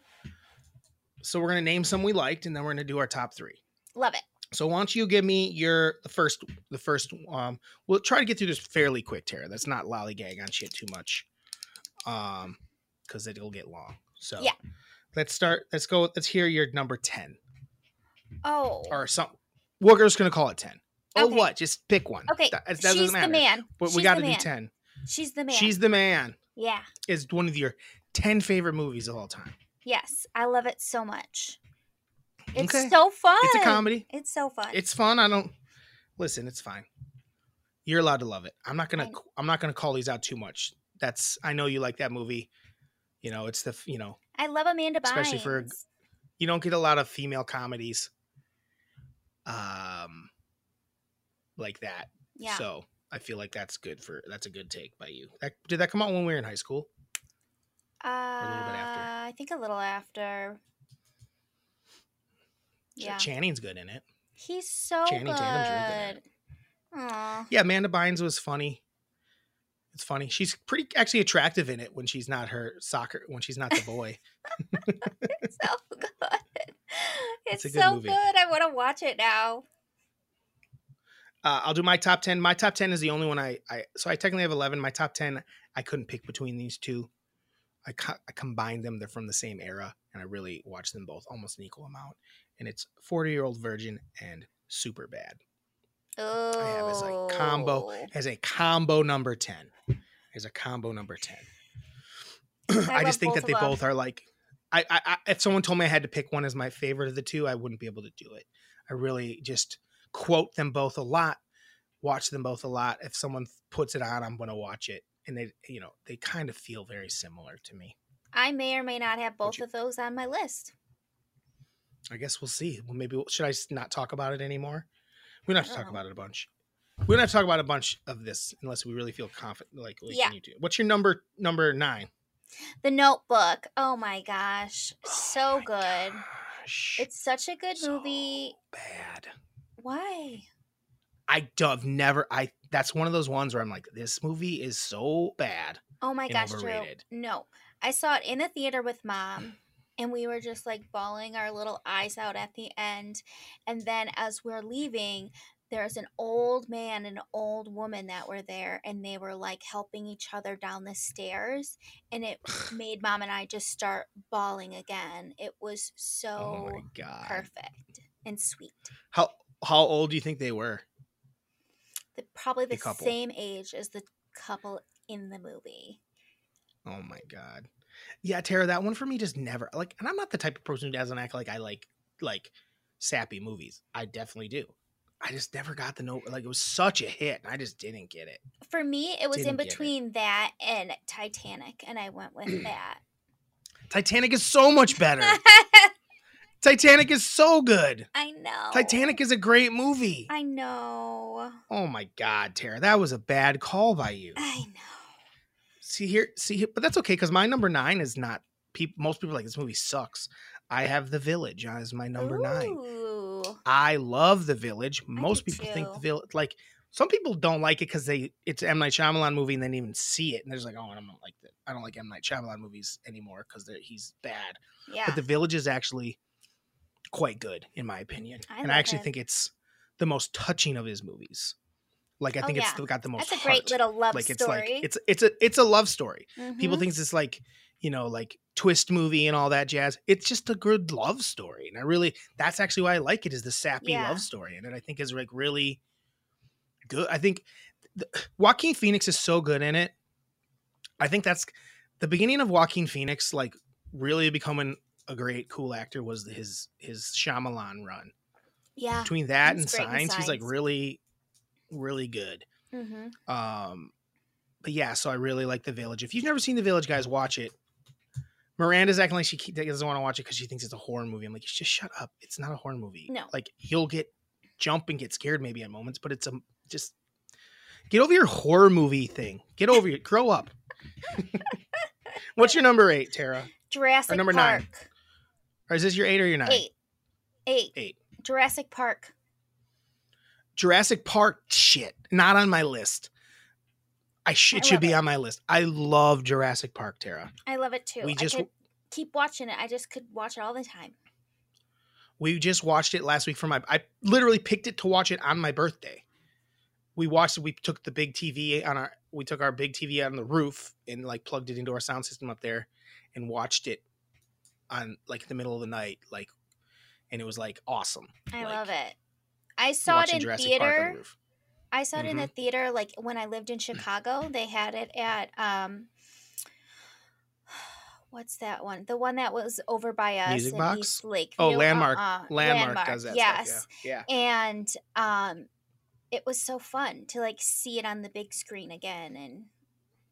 So we're gonna name some we liked and then we're gonna do our top three.
Love it.
So why don't you give me your the first the first um we'll try to get through this fairly quick, Tara. That's not lollygag on shit too much. Um because it'll get long. So
Yeah.
let's start let's go let's hear your number 10
Oh.
or some we're just gonna call it 10. Oh
Okay.
what? Just pick one.
Okay.
That, that
She's the man.
But
She's
we gotta do
man.
10.
She's the man.
She's the man
yeah.
is one of your 10 favorite movies of all time.
Yes. I love it so much. It's
Okay.
so fun.
It's a comedy.
It's so fun.
It's fun. I don't listen. It's fine. You're allowed to love it. I'm not gonna.
I.
I'm not gonna call these out too much. That's. I know you like that movie. You know, it's the. You know,
I love Amanda Bynes.
Especially for- you don't get a lot of female comedies. Um. Like that.
Yeah.
So I feel like that's good for. That's a good take by you. That, did that come out when we were in high school?
uh,
little bit after.
I think a little after. Yeah.
Channing's good in it.
He's so
Channing
good.
Tatum's real good at it.
Aw.
Yeah, Amanda Bynes was funny. It's funny. She's pretty actually attractive in it when she's not her soccer when she's not the boy.
It's so good. It's,
good
so
movie.
good. I want to watch it now.
Uh, I'll do my top ten. My top ten is the only one I, I so I technically have eleven. My top ten I couldn't pick between these two. I, co- I combined them. They're from the same era, and I really watched them both almost an equal amount. And it's Forty Year Old Virgin and Superbad
Oh.
I have as a combo. as a combo number ten. As a combo number ten. I,
love
just think that they both are like. I, I, if someone told me I had to pick one as my favorite of the two, I wouldn't be able to do it. I really just quote them both a lot, watch them both a lot. If someone puts it on, I'm going to watch it, and they, you know, they kind of feel very similar to me.
I may or may not have both
you-
of those on my list.
I guess we'll see. Well, maybe should I not talk about it anymore? We don't have to talk
know.
about it a bunch. We don't have to talk about a bunch of this unless we really feel confident. Like, we
Yeah.
need to. What's your number? Number nine.
The Notebook. Oh my gosh,
Oh
so
my
good.
gosh.
It's such a good
So
movie.
Bad.
Why?
I do, I've never. I. That's one of those ones where I'm like, this movie is so bad.
Oh my gosh, Drew.
overrated.
No. I saw it in the theater with mom and we were just like bawling our little eyes out at the end. And then as we're leaving, there's an old man and an old woman that were there and they were like helping each other down the stairs and it made mom and I just start bawling again. It was
oh
so
god.
perfect and sweet.
How how old do you think they were?
The, probably the
couple.
same age as the couple in the movie.
Oh my god. Yeah, Tara, that one for me just never like and I'm not the type of person who doesn't act like I like like sappy movies. I definitely do. I just never got the note like it was such a hit and I just didn't get it.
For me, it was in
Didn't it.
between that and Titanic, and I went with that.
Titanic is so much better. Titanic is so good.
I know.
Titanic is a great movie.
I know.
Oh my god, Tara, that was a bad call by you.
I know.
See here, see here, but that's okay because my number nine is not. People, most people are like this movie sucks. I have The Village as my number nine. I love The Village. Most people think The. Village, like some people don't like it because they it's an M Night Shyamalan movie and they didn't even see it and they're just like, oh, I don't like that. I don't like M Night Shyamalan movies anymore because he's bad.
Yeah.
But The Village is actually quite good in my opinion,
I
and I actually
it.
think it's the most touching of his movies. Like I
Oh,
think it's got the most.
That's a great
heart.
little love
like it's like it's it's a it's a love story. People
Mhm.
think it's like you know like twist movie and all that jazz. It's just a good love story, and I really that's actually why I like it is the sappy
Yeah.
love story, and it I think is like really good. I think the, Joaquin Phoenix is so good in it. I think that's the beginning of Joaquin Phoenix like really becoming a great cool actor was his his Shyamalan run.
yeah.
Between that and Signs, he's like really really good.
hmm
Um, but yeah, so I really like The Village. If you've never seen The Village, guys, watch it. Miranda's acting like she doesn't want to watch it because she thinks it's a horror movie. I'm like, just shut up. It's not a horror movie.
No.
Like you'll get jump and get scared maybe at moments, but it's a just get over your horror movie thing. Get over it. Grow up. What's your number eight, Tara?
Jurassic
number nine.
Park.
Or is this your eight or your nine?
Eight. Eight.
Eight.
Jurassic Park.
Jurassic Park. Shit, not on my list. I sh-
I
it should be
it.
on my list. I love Jurassic Park, Tara.
I love it too.
We
I
just-
could keep watching it. I just could watch it all the time.
We just watched it last week for my. I literally picked it to watch it on my birthday. We watched it. We took the big TV on our. We took our big TV on the roof and like plugged it into our sound system up there, and watched it on like the middle of the night, like, and it was like awesome.
I
Like,
love it. I saw it in
Jurassic
theater. I saw it in
Mm-hmm.
the theater like when I lived in Chicago. They had it at um what's that one? The one that was over by us
Music
in
Box?
East Lakeview.
Oh, Landmark.
Uh-uh.
Landmark, does that
yes.
stuff. Yeah. yeah.
And um it was so fun to like see it on the big screen again and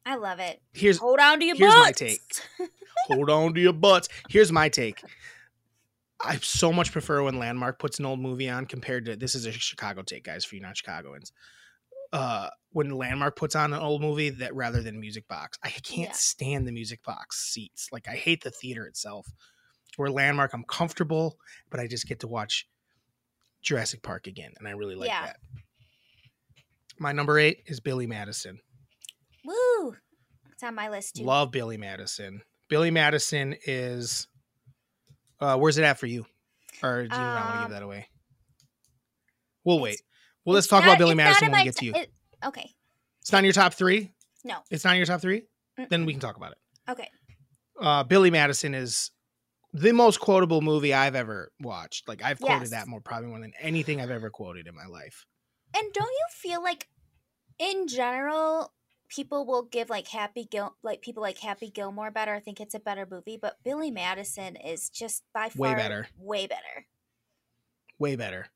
I love it.
Here's
Hold on to your butts.
here's my take. hold on to your butts. Here's my take. I so much prefer when Landmark puts an old movie on compared to this is a Chicago take, guys, for you not Chicagoans. Uh, when Landmark puts on an old movie that rather than Music Box, I can't
Yeah.
stand the Music Box seats. Like I hate the theater itself. Where Landmark, I'm comfortable, but I just get to watch Jurassic Park again, and I really like
Yeah.
that. My number eight is Billy Madison.
Woo! It's on my list too.
Love Billy Madison. Billy Madison is. Uh, where's it at for you? Or do you not want to
Um,
give that away? We'll wait. Well, let's talk
not-
about Billy Madison when we get to you.
it- okay.
It's not in your top three.
No.
It's not in your top three. then we can talk about it.
Okay.
Uh, Billy Madison is the most quotable movie I've ever watched. Like I've quoted
Yes.
that more probably more than anything I've ever quoted in my life.
And don't you feel like, in general, people will give like Happy Gil like people like Happy Gilmore better? I think it's a better movie, but Billy Madison is just by far
Way better.
Way better.
Way better.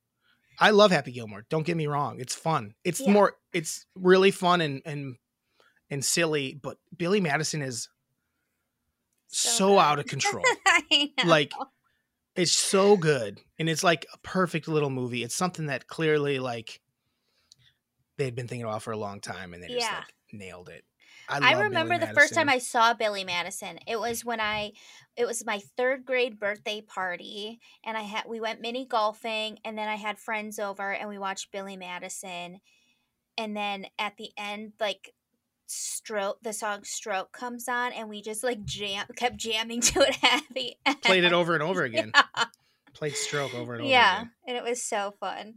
I love Happy Gilmore. Don't get me wrong. It's fun. It's
Yeah.
more it's really fun and and and silly, but Billy Madison is so,
good.
out of control. Like it's so good and it's like a perfect little movie it's something that clearly like they'd been thinking about for a long time and they just like nailed it
I,
love
remember the first time I saw Billy Madison. It was when I it was my third grade birthday party and I had we went mini golfing and then I had friends over and we watched Billy Madison. And then at the end like stroke the song stroke comes on and we just like jam kept jamming to it heavy.
played it over and over again
Yeah.
played stroke over and over
yeah,
again
and it was so fun.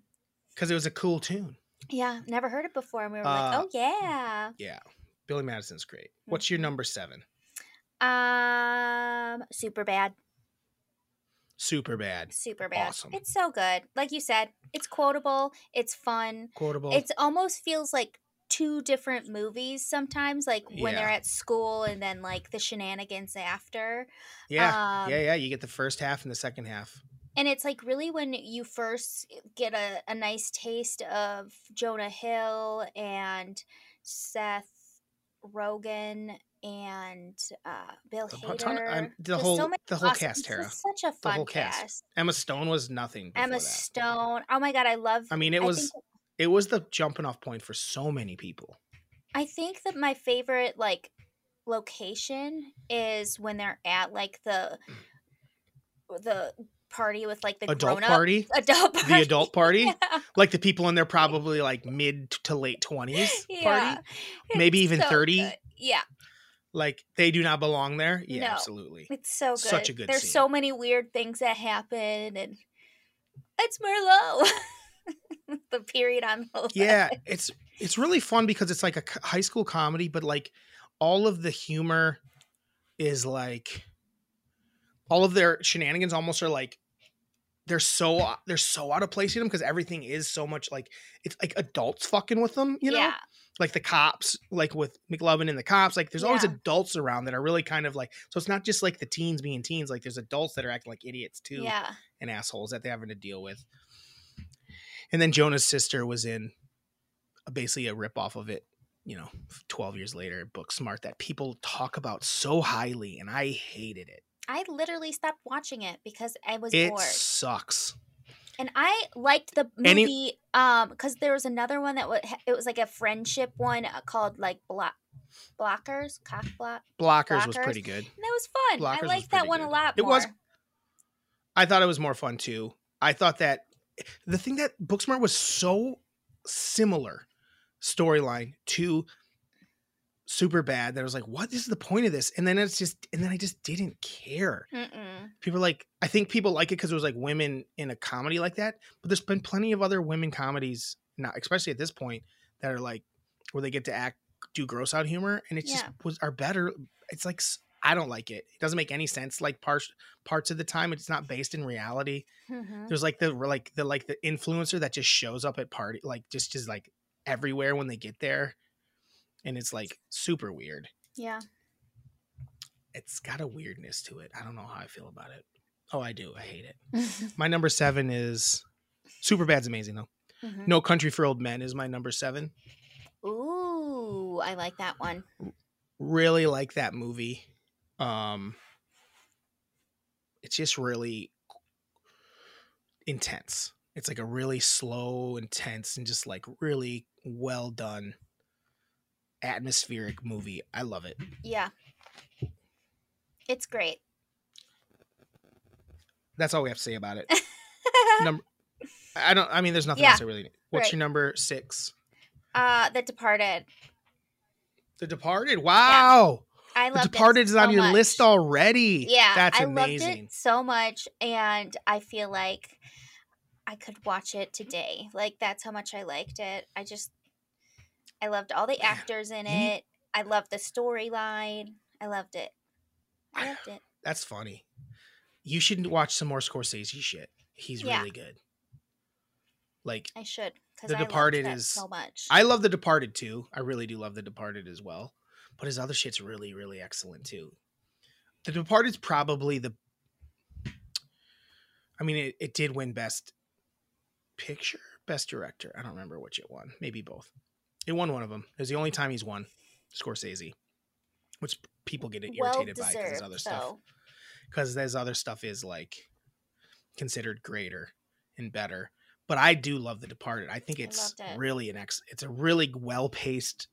because it was a cool tune
Yeah, never heard it before and we were
Uh,
like, "Oh yeah."
yeah billy madison's great what's your
Mhm.
number seven
Um Superbad.
super bad
Superbad.
Awesome.
It's so good. Like you said, it's quotable, it's fun.
quotable
It's almost feels like two different movies sometimes, like when they're at school and then like the shenanigans after.
yeah
um,
yeah yeah you get the first half and the second half
And it's like really when you first get a, a nice taste of Jonah Hill and Seth Rogen and uh, Bill Hader.
ton- I'm- the whole-
so
the whole
awesome-
cast, Tara.
Such a fun
whole cast.
cast.
emma stone was nothing
Emma
that.
Stone. Oh my god, I love.
i mean it
I
was
think-
it was the jumping off point for so many people
I think that my favorite like location is when they're at like the the party with like the
adult party
adult party.
the adult party
Yeah.
like the people in their probably like mid to late 20s
Yeah.
party maybe
It's
even
so
30
good. Yeah,
like they do not belong there yeah
No.
absolutely
it's so good.
Such a good
There's
scene.
so many weird things that happen, and it's Merlot. the period on the
yeah it's it's really fun because it's like a high school comedy but like all of the humor is like all of their shenanigans almost are like they're so they're so out of place in them because everything is so much like it's like adults fucking with them you know
yeah,
like the cops, like with McLovin and the cops, like there's always
Yeah.
adults around that are really kind of like so it's not just like the teens being teens, like there's adults that are acting like idiots too
yeah.
and assholes that they're having to deal with. And then Jonah's sister was in a, basically a rip off of it, you know, 12 years later, Booksmart that people talk about so highly and I hated it.
I literally stopped watching it because I was
It
bored.
sucks.
And I liked the
Any-
movie um because there was another one that was it was like a friendship one uh, called like block blockers cock block
Blockers, was pretty good.
and that was fun.
Blockers
I liked that one a
good.
lot.
It was. I thought it was more fun too. I thought that the thing that Booksmart was so similar storyline to Superbad that I was like, what is the point of this? And then it's just, and then I just didn't care.
Mm-mm.
People like, I think people like it because it was like women in a comedy like that. But there's been plenty of other women comedies, not especially at this point, that are like where they get to act, do gross out humor, and it just was are better. It's like I don't like it. It doesn't make any sense. Like parts parts of the time, it's not based in reality.
Mhm.
There's like the like the like the influencer that just shows up at party, like just just like everywhere when they get there, and it's like super weird.
Yeah.
It's got a weirdness to it. I don't know how I feel about it. Oh, I do. I hate it. My number seven is Superbad's amazing though.
Mhm.
No Country for Old Men is my number seven.
Ooh, I like that one.
Really like that movie. Um, it's just really intense. It's like a really slow, intense, and just like really well done atmospheric movie. I love it.
Yeah. It's great.
That's all we have to say about it. Number, I don't. I mean, there's nothing
Yeah,
else I really. Need. What's
right.
your number six?
uh The Departed.
The Departed. Wow.
I
The
loved
Departed is on your
much.
list already.
Yeah,
That's
I
amazing.
loved it so much, and I feel like I could watch it today. Like that's how much I liked it. I just, I loved all the actors in it. I loved the storyline. I loved it. I loved it.
That's funny. You should watch some more Scorsese shit. He's
Yeah.
really good. Like
I should
The
I
Departed is
so much.
I love The Departed too. I really do love The Departed as well. But his other shit's really, really excellent too. The Departed's probably the. I mean, it, it did win Best Picture, Best Director. I don't remember which it won. Maybe both. It won one of them. It was the only time he's won Scorsese, which people get
well
irritated by because his other stuff. Because his other stuff is like considered greater and better. But I do love The Departed. I think it's
loved it.
really an ex. It's a really well paced,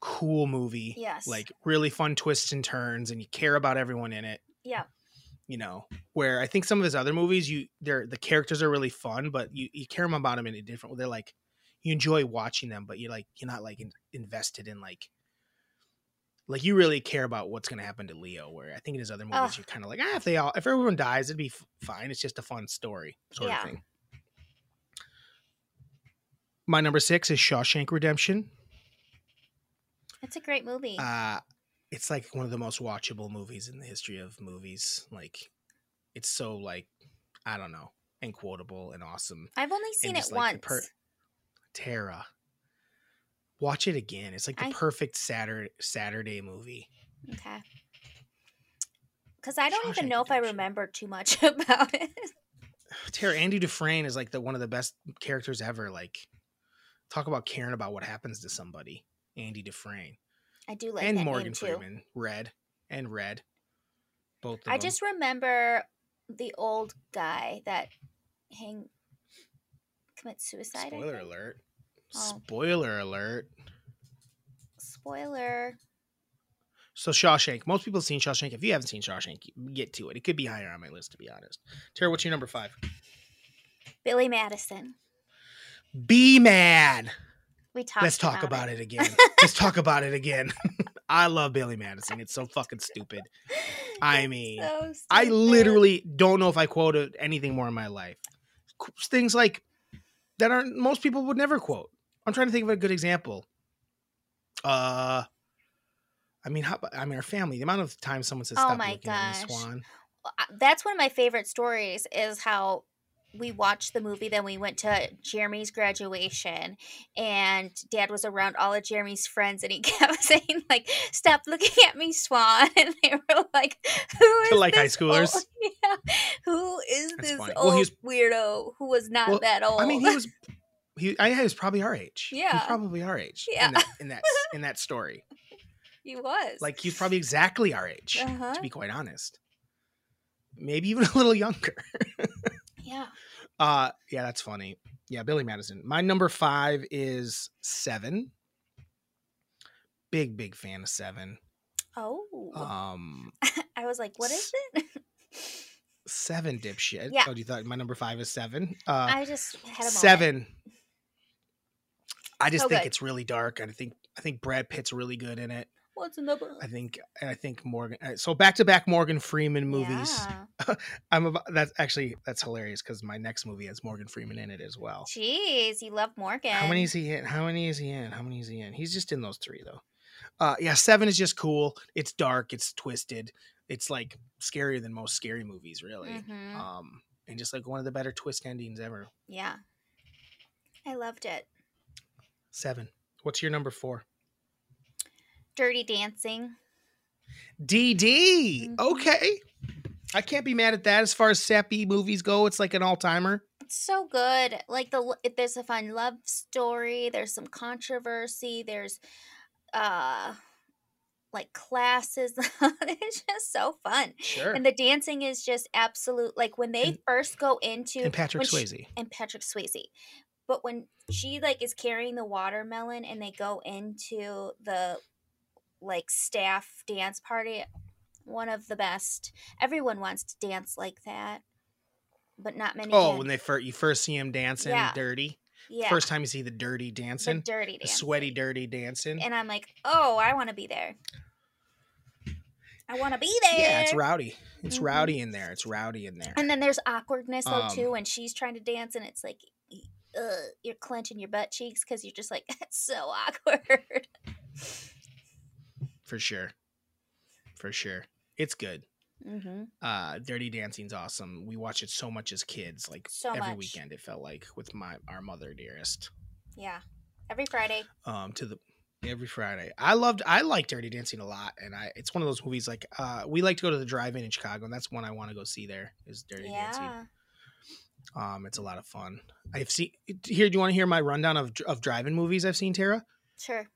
cool movie.
Yes.
Like really fun twists and turns, and you care about everyone in it.
Yeah.
You know, where I think some of his other movies, you they're the characters are really fun, but you you care about them in a different. way. They're like you enjoy watching them, but you're like you're not like in, invested in like. Like you really care about what's going to happen to Leo. Where I think in his other movies,
Ugh.
you're kind of like, ah, if they all, if everyone dies, it'd be f- fine. It's just a fun story, sort
Yeah.
of thing. My number six is Shawshank Redemption.
It's a great movie.
Uh, it's like one of the most watchable movies in the history of movies. Like, it's so like, I don't know, and quotable and awesome.
I've only seen it
like,
once.
per- Tara, watch it again. It's like the
I-
perfect Saturday Saturday movie.
okay. Because I don't
Shawshank
even know if I remember too much about it.
Tara Andy Dufresne is like the one of the best characters ever. Like, talk about caring about what happens to somebody. Andy Dufresne
I do like
and
that
Morgan. Freeman, Red and Red, both. Of
I
them.
just remember the old guy that hang commits suicide.
Spoiler alert.
Oh.
Spoiler alert.
Spoiler.
So Shawshank. Most people have seen Shawshank. If you haven't seen Shawshank, get to it. It could be higher on my list, to be honest. Tara, what's your number five?
Billy Madison.
Be mad.
We talked.
Let's talk about it, again. Let's talk about it again. I love Billy Madison. It's so fucking stupid. I mean,
so
I literally don't know if I quoted anything more in my life. Things like that are most people would never quote. I'm trying to think of a good example. Uh, I mean, how, I mean, our family. The amount of times someone says,
Oh
"Stop
my
looking at me,
gosh.
Swan."
Uh, that's one of my favorite stories is how we watched the movie then we went to jeremy's graduation and dad was around all of jeremy's friends and he kept saying like stop looking at me swan and they were like who is
like high
this
schoolers?
old- yeah who is
That's
this
funny.
old
Well, was-
weirdo who was not
Well,
that old
I mean, he was. He, I, he was probably our age. he was
Yeah.
probably our age.
Yeah.
in that, in that in that story,
he was
like he's probably exactly our age.
uh-huh.
To be quite honest, maybe even a little younger.
Yeah
Uh yeah, that's funny. Yeah, Billy Madison. My number five is Seven. Big, big fan of Seven.
oh
Um
i was like what is it
Seven dipshit.
Yeah.
Oh, you thought my number five is seven? Uh
i just had a moment.
seven. I just
So
think
good.
it's really dark. and I think I think Brad Pitt's really good in it.
What's in the book
I think I think Morgan. uh, So back to back Morgan Freeman movies.
yeah.
I'm about that's actually that's hilarious because my next movie has Morgan Freeman in it as well.
Jeez, you love Morgan.
How many is he in? How many is he in? How many is he in? He's just in those three though. Uh yeah, seven is just cool. It's dark, it's twisted. It's like scarier than most scary movies, really.
Mhm.
Um and just like one of the better twist endings ever.
Yeah. I loved it.
Seven. What's your number four?
Dirty Dancing.
DD.
Mhm.
Okay. I can't be mad at that as far as sappy movies go. It's like an all timer.
It's so good. Like the there's a fun love story, there's some controversy, there's uh like classes. it's just so fun.
Sure.
And the dancing is just absolute like when they
And-
first go into
And Patrick
when she-
Swayze.
and Patrick Swayze. But when she like is carrying the watermelon and they go into the like staff dance party, one of the best. Everyone wants to dance like that, but not many.
Oh, when they first you first see him dancing
Yeah.
dirty.
yeah,
First time you see the dirty
the
dancing,
dirty
the sweaty dirty dancing.
and I'm like, oh, I want to be there. I want to be there.
Yeah, it's rowdy. It's
Mhm.
rowdy in there. It's rowdy in there.
And then there's awkwardness though
Um,
too when she's trying to dance, and it's like, ugh, you're clenching your butt cheeks because you're just like, it's so awkward.
for sure, for sure. It's good.
Mm-hmm.
Uh, Dirty Dancing's awesome. We watch it so much as kids, like
So
every
much.
weekend. It felt like with my our mother dearest.
Yeah. Every Friday.
Um, to the every Friday. I loved. I like Dirty Dancing a lot, and I it's one of those movies like uh we like to go to the drive-in in Chicago, and that's one I want to go see. There is Dirty Dancing.
Yeah.
Um, it's a lot of fun. I've seen here. Do you want to hear my rundown of of drive-in movies I've seen, Tara?
Sure.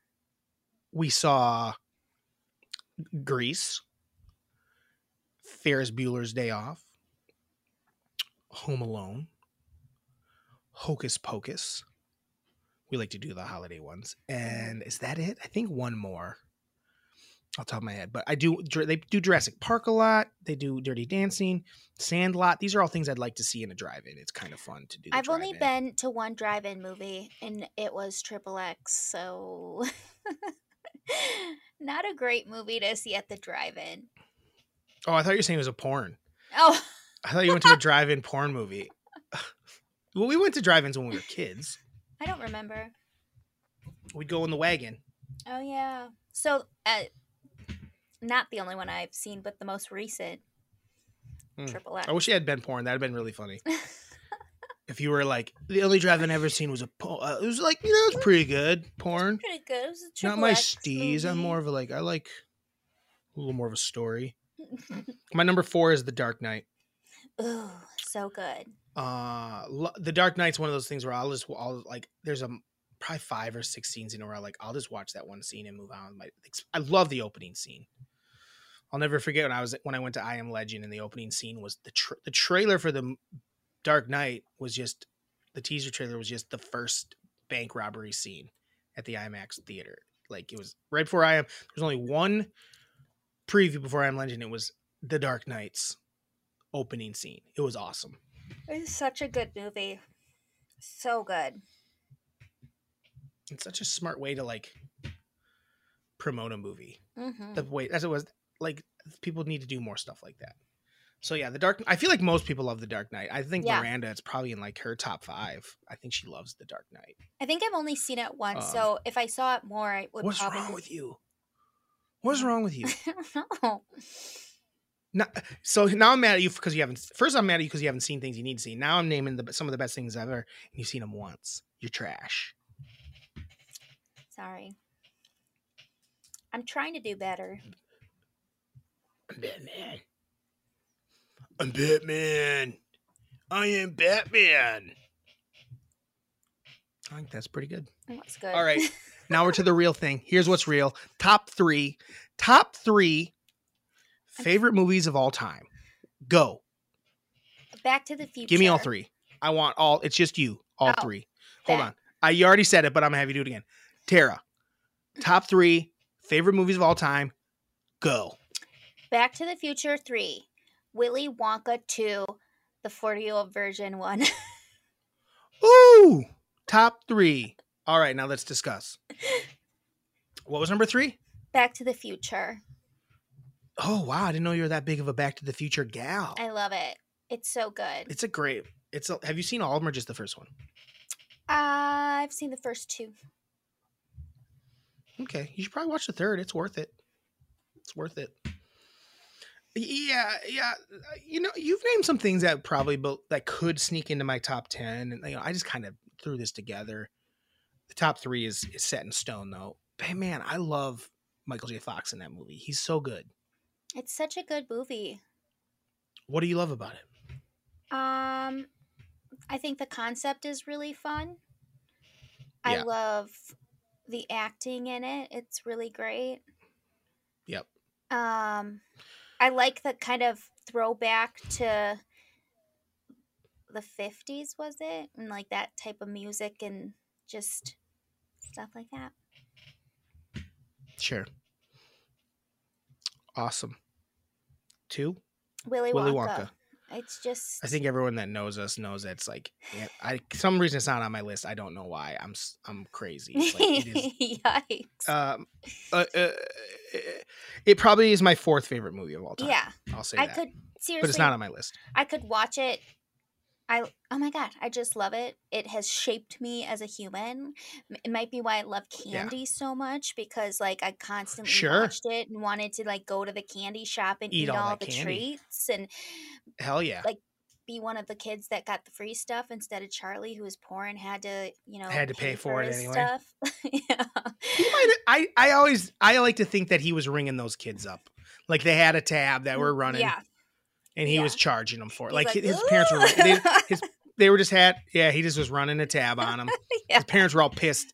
We saw Grease, Ferris Bueller's Day Off, Home Alone, Hocus Pocus. We like to do the holiday ones, and is that it? I think one more. I'll top of my head, but I do. They do Jurassic Park a lot. They do Dirty Dancing, Sandlot. These are all things I'd like to see in a drive-in. It's kind of fun to do. the
I've only
drive-in.
been to one drive-in movie, and it was Triple X. So, not a great movie to see at the drive-in.
Oh, I thought you were saying it was a porn.
Oh,
I thought you went to a drive-in porn movie. well, we went to drive-ins when we were kids.
I don't remember.
We'd go in the wagon.
Oh yeah. So, uh, not the only one I've seen, but the most recent
Hmm.
Triple X.
I wish it had been porn. That'd have been really funny. if you were like, the only drive I've ever seen was a porn. Uh, it was like, you know, it was pretty good. Porn.
Pretty good. It was a
Not my
X
steez. I'm more of a like, I like a little more of a story. My number four is The Dark Knight.
Ooh, so good.
uh lo- the dark knight's one of those things where i'll just i'll like there's a probably five or six scenes in a row like i'll just watch that one scene and move on my i love the opening scene i'll never forget when i was when i went to i am legend and the opening scene was the tra- the trailer for the dark knight was just the teaser trailer was just the first bank robbery scene at the imax theater like it was right before i am there's only one preview before i am legend it was the dark knight's opening scene it was awesome
It's such a good movie. So good.
it's such a smart way to like promote a movie.
hmm
The way as it was like people need to do more stuff like that. So yeah, the Dark. I feel like most people love the Dark Knight. I think
Yeah.
Miranda, it's probably in like her top five. I think she loves the Dark Knight.
I think I've only seen it once,
Um,
so if I saw it more, I would
What's
probably.
wrong with you? What's wrong with you?
I don't know.
So now I'm mad at you because you haven't. First, I'm mad at you because you haven't seen things you need to see. Now I'm naming the, some of the best things ever, and you've seen them once. You're trash.
Sorry. I'm trying to do better.
Batman. I'm Batman. I am Batman. I think that's pretty good.
That's good.
All right. Now we're to the real thing. Here's what's real. Top three. Top three favorite movies of all time. Go.
Back to the Future.
Give me all three. I want all. It's just you. All
Oh,
three. Hold
that.
on. I you already said it, but I'm gonna have you do it again. Tara. Top three favorite movies of all time. Go.
Back to the Future 3. Willy Wonka 2. The 40 year old virgin 1.
Ooh. Top three. All right. Now let's discuss. What was number three?
Back to the Future.
Oh wow! I didn't know you were that big of a Back to the Future gal.
I love it. It's so good.
It's a great. It's. A, have you seen all of them or just the first one?
Uh, I've seen the first two.
Okay, you should probably watch the third. It's worth it. It's worth it. Yeah, yeah. uh, You know, you've named some things that probably but that could sneak into my top ten, and you know, I just kind of threw this together. The top three is is set in stone, though. But man, I love Michael J. Fox in that movie. He's so good.
It's such a good movie.
What do you love about it?
Um, I think the concept is really fun. I love the acting in it. It's really great.
Yep.
Um, I like the kind of throwback to the 50s, was it? And like that type of music and just stuff like that.
Sure. Awesome. Two.
Willy,
Willy
Wonka.
Wonka.
It's just
I think everyone that knows us knows that's like I some reason it's not on my list. I don't know why. I'm I'm crazy. It's like, it is
Yikes.
um uh, uh, it probably is my fourth favorite movie of all time.
yeah,
I'll say
I
that.
could seriously
but it's not on my list.
I could watch it I oh my god, I just love it. It has shaped me as a human. It might be why I love
Yeah.
candy so much because like I constantly
Sure.
watched it and wanted to like go to the candy shop and
Eat
eat,
all
all the
candy.
treats and
Hell yeah.
like be one of the kids that got the free stuff instead of Charlie who was poor and had to, you know,
Had to pay for it
his
anyway.
Stuff. yeah.
Might I I always I like to think that he was ringing those kids up. Like they had a tab that were running
Mm, Yeah.
And he
yeah.
was charging them for it. Like,
like,
his parents were they, his they were just had yeah, he just was running a tab on them.
Yeah.
His parents were all pissed.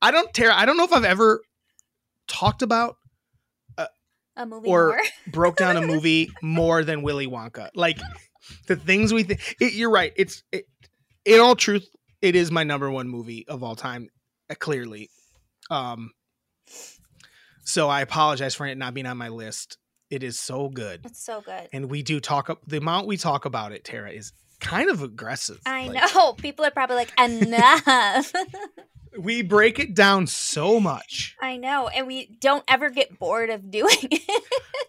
I don't Tara, I don't know if I've ever talked about
a movie
or broke down a movie more than Willy Wonka. Like the things we think. You're right. It's it, in all truth, it is my number one movie of all time. uh, clearly, um. So I apologize for it not being on my list. It is so good,
It's so good.
and we do talk. up The amount we talk about it, Tara, is kind of aggressive.
I
Like,
know. People are probably like, enough.
we break it down so much.
I know. And we don't ever get bored of doing it.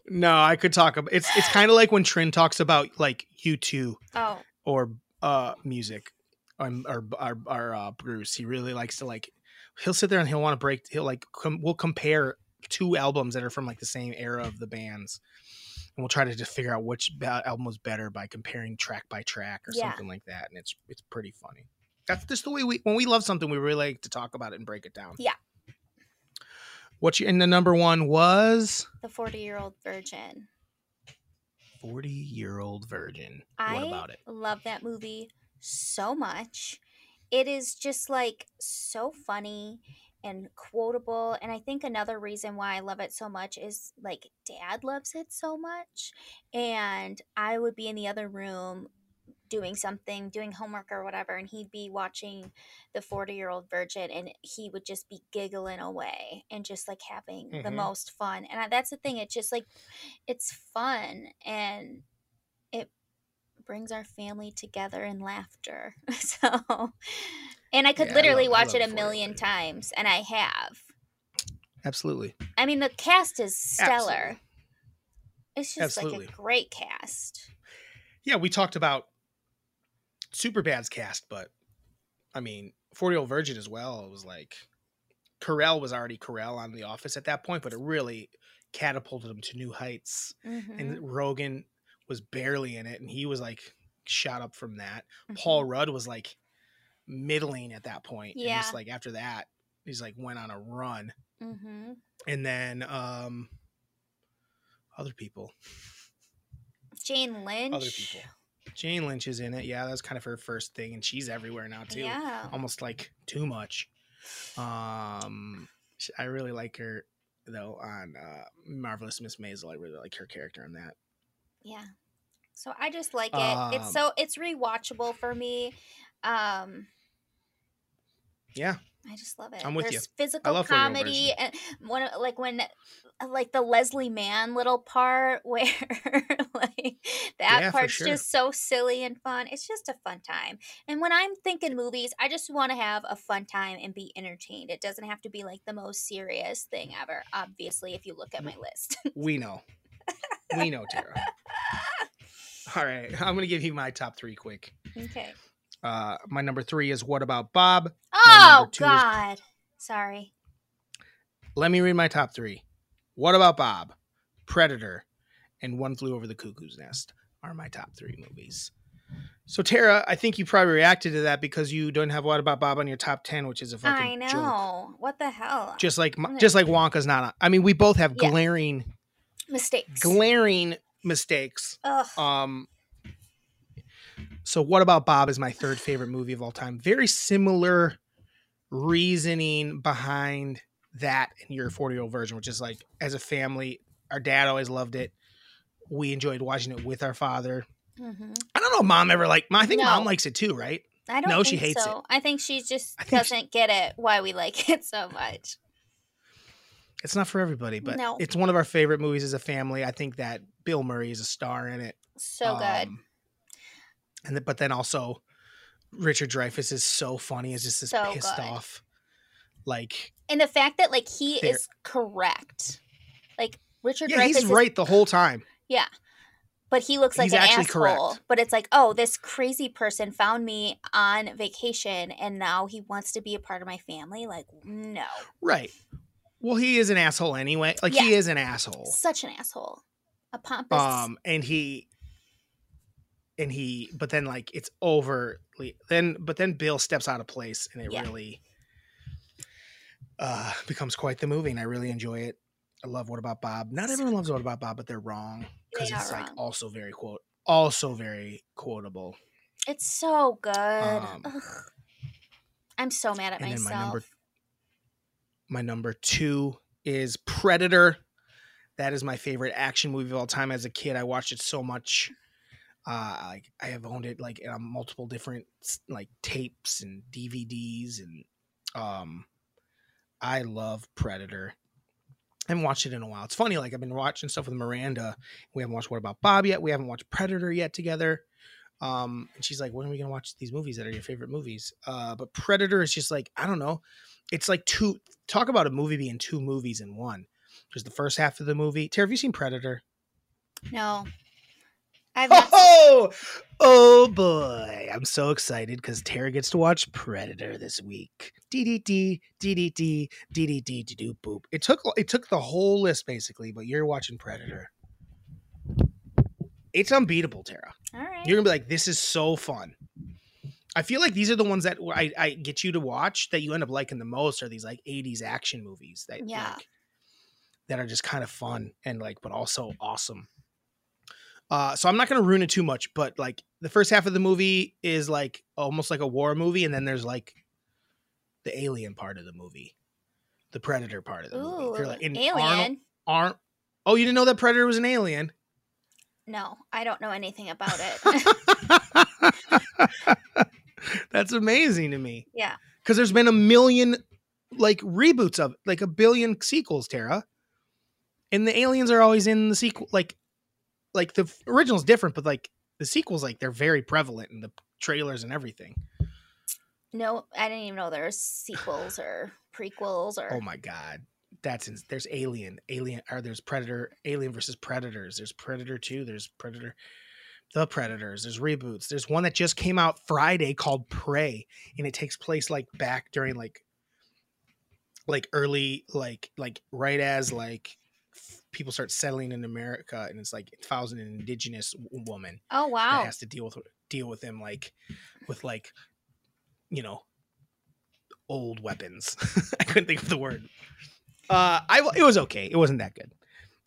No, I could talk about it's. It's kind of like when Trin talks about like you two
oh,
or uh music um, or or, or uh, Bruce. He really likes to like he'll sit there and he'll want to break he'll like com- we'll compare two albums that are from like the same era of the bands. And we'll try to just figure out which uh, album was better by comparing track by track or
Yeah.
something like that and it's it's pretty funny. That's just the way we when we love something we really like to talk about it and break it down.
Yeah.
What you and the number 1 was
the 40 year old virgin.
40 year old virgin.
I
what about it?
love that movie so much. It is just like so funny and quotable. And I think another reason why I love it so much is like dad loves it so much. And I would be in the other room doing something, doing homework or whatever, and he'd be watching the 40 year old virgin and he would just be giggling away and just like having the
Mhm.
most fun. And I, that's the thing, it's just like, it's fun and brings our family together in laughter. So, and I could
Yeah, I
literally
love-
watch it a
40
million
Virgin.
times, and I have.
Absolutely.
I mean, the cast is stellar.
Absolutely.
It's just
Absolutely.
like a great cast.
yeah, we talked about Superbad's cast, but I mean, 40 Year Old Virgin as well. It was like Carell was already Carell on The Office at that point, but it really catapulted him to new heights.
Mhm,
And Rogen was barely in it, and he was like shot up from that.
mhm.
Paul Rudd was like middling at that point. And
Yeah.
just like after that, he's like went on a run.
Mhm.
And then um other people.
Jane Lynch.
Other people. Jane Lynch is in it. Yeah, that's kind of her first thing, and she's everywhere now too.
Yeah.
Almost like too much. Um, I really like her though on uh, Marvelous Miss Maisel. I really like her character on that.
Yeah. So I just like it. it's
Um,
so it's rewatchable for me. Um
Yeah,
I just love it.
I'm with you.
There's physical
love 40 Year Old
comedy and one like when like the Leslie Mann little part where like that
Yeah,
part's
sure.
just so silly and fun. It's just a fun time. And when I'm thinking movies, I just want to have a fun time and be entertained. It doesn't have to be like the most serious thing ever. Obviously, if you look at my list.
we know. we know, Tara. All right, I'm gonna give you my top three quick.
okay.
Uh, my number three is What About Bob?
Oh
two is-
God. Sorry.
Let me read my top three. What About Bob? Predator, and One Flew Over the Cuckoo's Nest are my top three movies. So Tara, I think you probably reacted to that because you don't have What About Bob on your top ten, which is a fucking
I know.
joke.
What the hell?
Just like just like Wonka's not. On. I mean, we both have
Yeah.
glaring,
mistakes.
glaring mistakes.
Ugh.
Um. So what about Bob is my third favorite movie of all time. Very similar reasoning behind that in your 40 year old version, which is like as a family, our dad always loved it. We enjoyed watching it with our father.
Mhm.
I don't know if mom ever like I think
No.
mom likes it too, right?
I don't
No, she hates it.
so. I think she just
I
doesn't get it why we like it so much.
It's not for everybody, but
No.
it's one of our favorite movies as a family. I think that Bill Murray is a star in it.
So good.
Um, And th- but then also Richard Dreyfuss is so funny. Is just this
So
pissed
good.
off, like
And the fact that like he is correct. Like Richard
yeah,
Dreyfuss
he's
is
right the whole time.
Yeah. but he looks like
He's
an
actually
asshole.
correct.
But it's like, oh, this crazy person found me on vacation, and now he wants to be a part of my family. Like, no,
Right. Well, he is an asshole anyway. Like he is an asshole.
such an asshole, a pompous.
Um, and he, and he, but then like it's overly then, but then Bill steps out of place, and it
Yeah.
really uh becomes quite the movie, and I really enjoy it. I love What About Bob. Not everyone loves What About Bob, but they're wrong because it's like
wrong.
also very quote, also very quotable.
it's so good.
um,
I'm so mad at myself.
my number my number two is Predator. That is my favorite action movie of all time. As a kid, I watched it so much. Uh, like I have owned it like multiple different like tapes and DVDs, and um, I love Predator. I haven't watched it in a while. It's funny, like I've been watching stuff with Miranda. We haven't watched What About Bob yet. We haven't watched Predator yet together. Um, and she's like, "When are we gonna watch these movies that are your favorite movies?" Uh, but Predator is just like I don't know it's like two talk about a movie being two movies in one. Because the first half of the movie. Tara, have you seen predator?
No. I've oh, seen-
oh boy. I'm so excited because tara gets to watch predator this week. Ddd ddd ddd do boop. It took it took the whole list basically but you're watching predator. It's unbeatable tara.
All right.
You're gonna be like this is so fun. I feel like these are the ones that I, I get you to watch that you end up liking the most are these like 80s action movies that
Yeah.
like, that are just kind of fun and like but also awesome. Uh, so I'm not gonna ruin it too much, but like the first half of the movie is like almost like a war movie, and then there's like the alien part of the movie, the predator part of the movie.
Ooh,
They're like in
alien.
Arnold, Ar- oh, you didn't know that Predator was an alien?
No, I don't know anything about it.
That's amazing to me.
yeah.
because there's been a million like reboots of it, like a billion sequels, Tara. And the aliens are always in the sequel, like, like the original's different, but like the sequels, like they're very prevalent in the trailers and everything.
No, I didn't even know there's sequels or prequels or.
Oh my god, that's in, there's Alien, Alien, or there's Predator, Alien versus Predators. There's Predator Two. There's Predator, the Predators. There's reboots. There's one that just came out Friday called Prey, and it takes place like back during like, like early like like right as like people start settling in America, and it's like it follows an indigenous woman
oh
that
wow.
has to deal with deal with them like with like you know old weapons i couldn't think of the word uh i it was okay it wasn't that good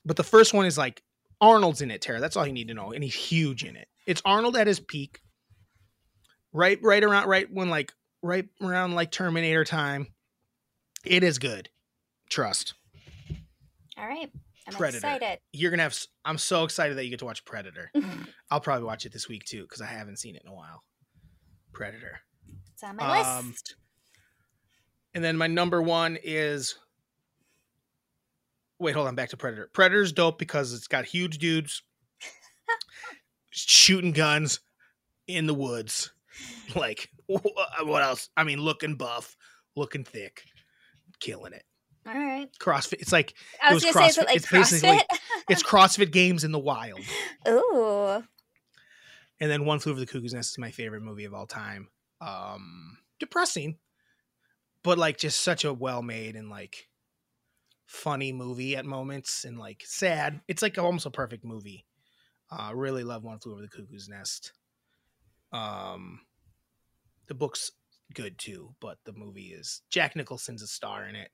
but the first one is like arnold's in it tara that's all you need to know and he's huge in it it's arnold at his peak right right around right when like right around like terminator time it is good trust
All right. I'm
Predator.
excited.
you're gonna have i'm so excited that you get to watch predator I'll probably watch it this week too because I haven't seen it in a while. Predator.
It's on my
Um,
list.
And then my number one is. Wait, hold on. Back to Predator. Predator's dope because it's got huge dudes shooting guns in the woods. Like, what else? I mean, looking buff, looking thick, killing it.
All right.
CrossFit. It's like
I was
was
gonna say, it
CrossFit.
like
It's basically- it's CrossFit games in the wild.
Ooh.
And then One Flew Over the Cuckoo's Nest is my favorite movie of all time. Um, depressing, but like just such a well made and like funny movie at moments, and like sad. It's like almost a perfect movie. Uh, really love One Flew Over the Cuckoo's Nest. Um, the book's good too, but the movie is Jack Nicholson's a star in it.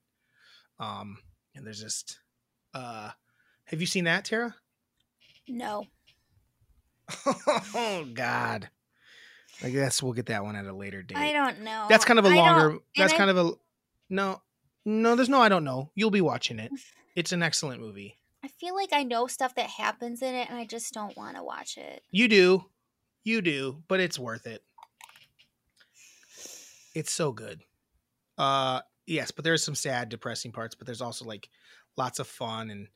Um, and there's just, uh, have you seen that, Tara?
No.
oh God. I guess we'll get that one at a later date.
I don't know.
that's kind of a
I
longer that's
I-
kind of a no no there's no I don't know. You'll be watching it. It's an excellent movie.
I feel like I know stuff that happens in it, and I just don't want to watch it.
You do. You do, but it's worth it. It's so good. Uh yes, but there's some sad, depressing parts, but there's also like lots of fun and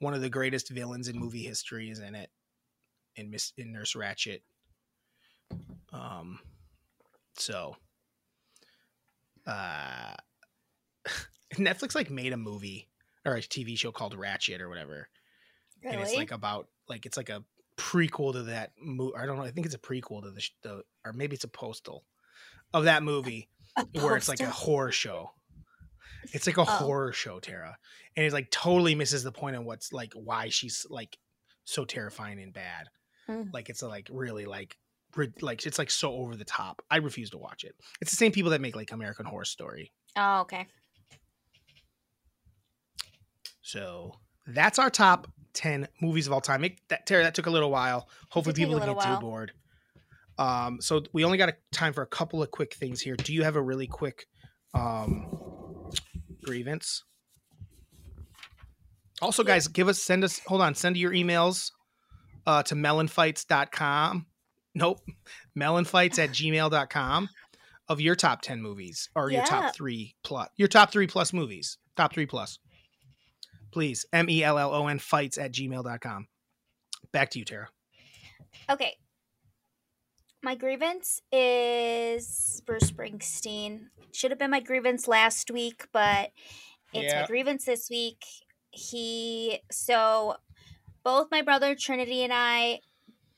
one of the greatest villains in movie history is in it. In Miss in Nurse Ratched. Um so uh Netflix like made a movie or a TV show called Ratched or whatever
Really?
and it's like about like it's like a prequel to that movie. I don't know. I think it's a prequel to the, sh- the or maybe it's a postal of that movie
A
where it's like a horror show. It's like a
Oh.
horror show, Tara, and it like totally misses the point of what's like why she's like so terrifying and bad.
Mm.
Like it's like really like ri- like it's like so over the top. I refuse to watch it. It's the same people that make like American Horror Story.
Oh, okay.
So that's our top ten movies of all time. It, that Tara, that took a little while. Hopefully, people didn't get too bored. Um, so we only got a time for a couple of quick things here. Do you have a really quick um grievance? Also,
Yeah.
guys, give us send us hold on, send your emails uh to mellonfights.com. Nope. Mellonfights at gmail.com of your top 10 movies or your top three plus your top three plus movies. Top three plus. Please. M E L L O N fights at gmail.com. Back to you, Tara.
Okay. My grievance is Bruce Springsteen. Should have been my grievance last week, but it's
Yeah.
my grievance this week. He so both my brother Trinity and I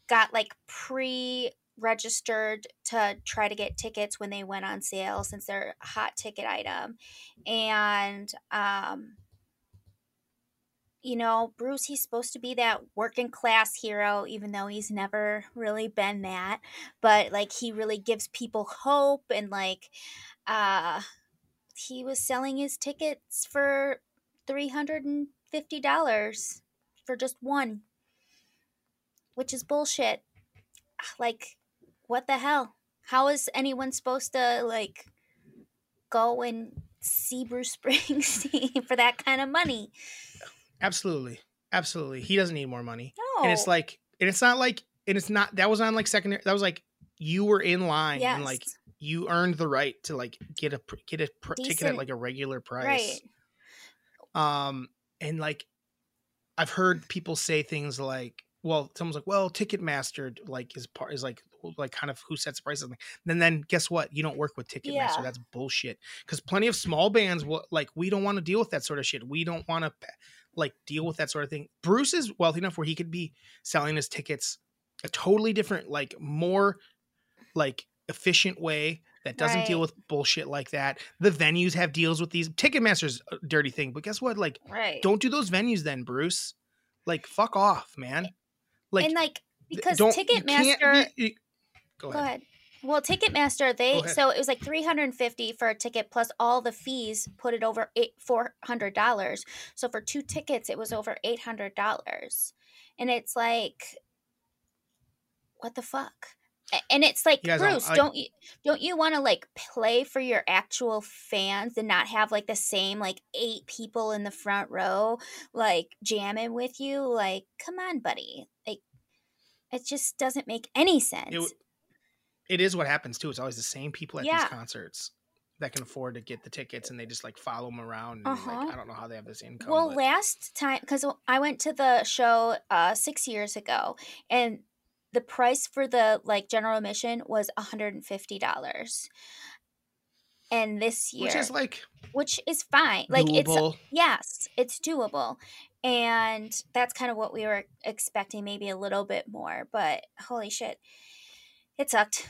got like pre registered to try to get tickets when they went on sale since they're a hot ticket item. And um you know, Bruce, he's supposed to be that working class hero, even though he's never really been that. But like, he really gives people hope, and like, uh, he was selling his tickets for three hundred and fifty dollars for just one, which is bullshit. Like, what the hell? How is anyone supposed to like go and see Bruce Springsteen for that kind of money?
Absolutely. Absolutely. He doesn't need more money.
No.
And it's like and it's not like and it's not that was on like secondary that was like you were in line
yes.
and like you earned the right to like get a get a pr- ticket at like a regular price.
right.
Um, and like I've heard people say things like, "Well, someone's like, well, Ticketmaster like is part is like like kind of who sets the prices." And then guess what? You don't work with Ticketmaster.
Yeah.
That's bullshit. Because plenty of small bands will like we don't want to deal with that sort of shit. We don't want to like deal with that sort of thing. Bruce is wealthy enough where he could be selling his tickets a totally different, like more like efficient way that doesn't deal with bullshit like that. The venues have deals with these. Ticketmaster's a dirty thing, but guess what? Like
Right.
don't do those venues then, Bruce. Like fuck off, man. Like
and like because Ticketmaster
be- go
Go
ahead.
Well, Ticketmaster, they so it was like three hundred and fifty for a ticket plus all the fees, put it over eight four hundred dollars. So for two tickets, it was over eight hundred dollars, and it's like, what the fuck? And it's like
don't-
Bruce,
I-
don't you don't you want to like play for your actual fans and not have like the same like eight people in the front row like jamming with you? Like, come on, buddy. Like, it just doesn't make any sense.
It, it is what happens too. It's always the same people at
Yeah.
these concerts that can afford to get the tickets, and they just like follow them around. And,
Uh-huh.
like, I don't know how they have this income.
Well,
but-
last time, because I went to the show uh, six years ago, and the price for the like general admission was one hundred and fifty dollars. And this year,
which is like
which is fine, like it's yes, it's doable, and that's kind of what we were expecting, maybe a little bit more. But holy shit, it sucked.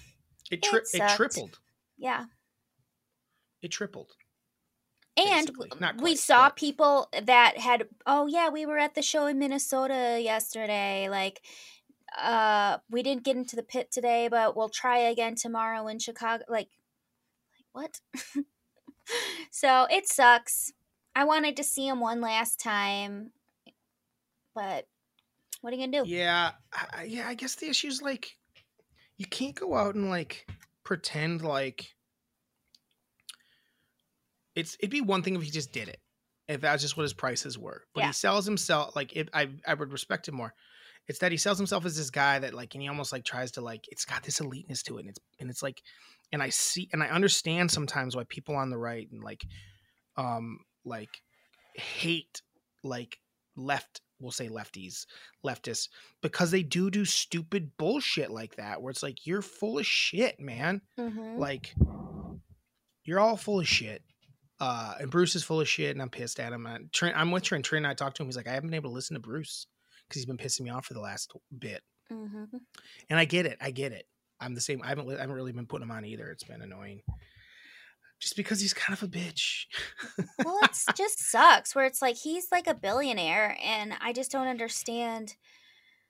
It, tri-
it
it tripled.
Yeah,
It tripled.
And.
Not
we saw
but-
people that had, oh yeah, we were at the show in Minnesota yesterday. Like, uh, we didn't get into the pit today, but we'll try again tomorrow in Chicago. Like, like what? so it sucks. I wanted to see him one last time, but what are you gonna do?
Yeah, I- yeah. I guess the issue is like you can't go out and like pretend like it's. It'd be one thing if he just did it, if that's just what his prices were. But
Yeah.
he sells himself like it. I I would respect him more. It's that he sells himself as this guy that like, and he almost like tries to like. It's got this eliteness to it, and it's and it's like, and I see and I understand sometimes why people on the right and like, um, like hate like left we'll say lefties leftists because they do do stupid bullshit like that where it's like you're full of shit man
Mm-hmm.
like you're all full of shit uh and bruce is full of shit and i'm pissed at him and Trent, i'm with trent trent and i talked to him he's like i haven't been able to listen to bruce because he's been pissing me off for the last bit
hmm
And I get it. I get it. I'm the same. I haven't. I haven't really been putting him on either. It's been annoying. Just because he's kind of a bitch.
Well, it's just sucks where it's like he's like a billionaire, and I just don't understand.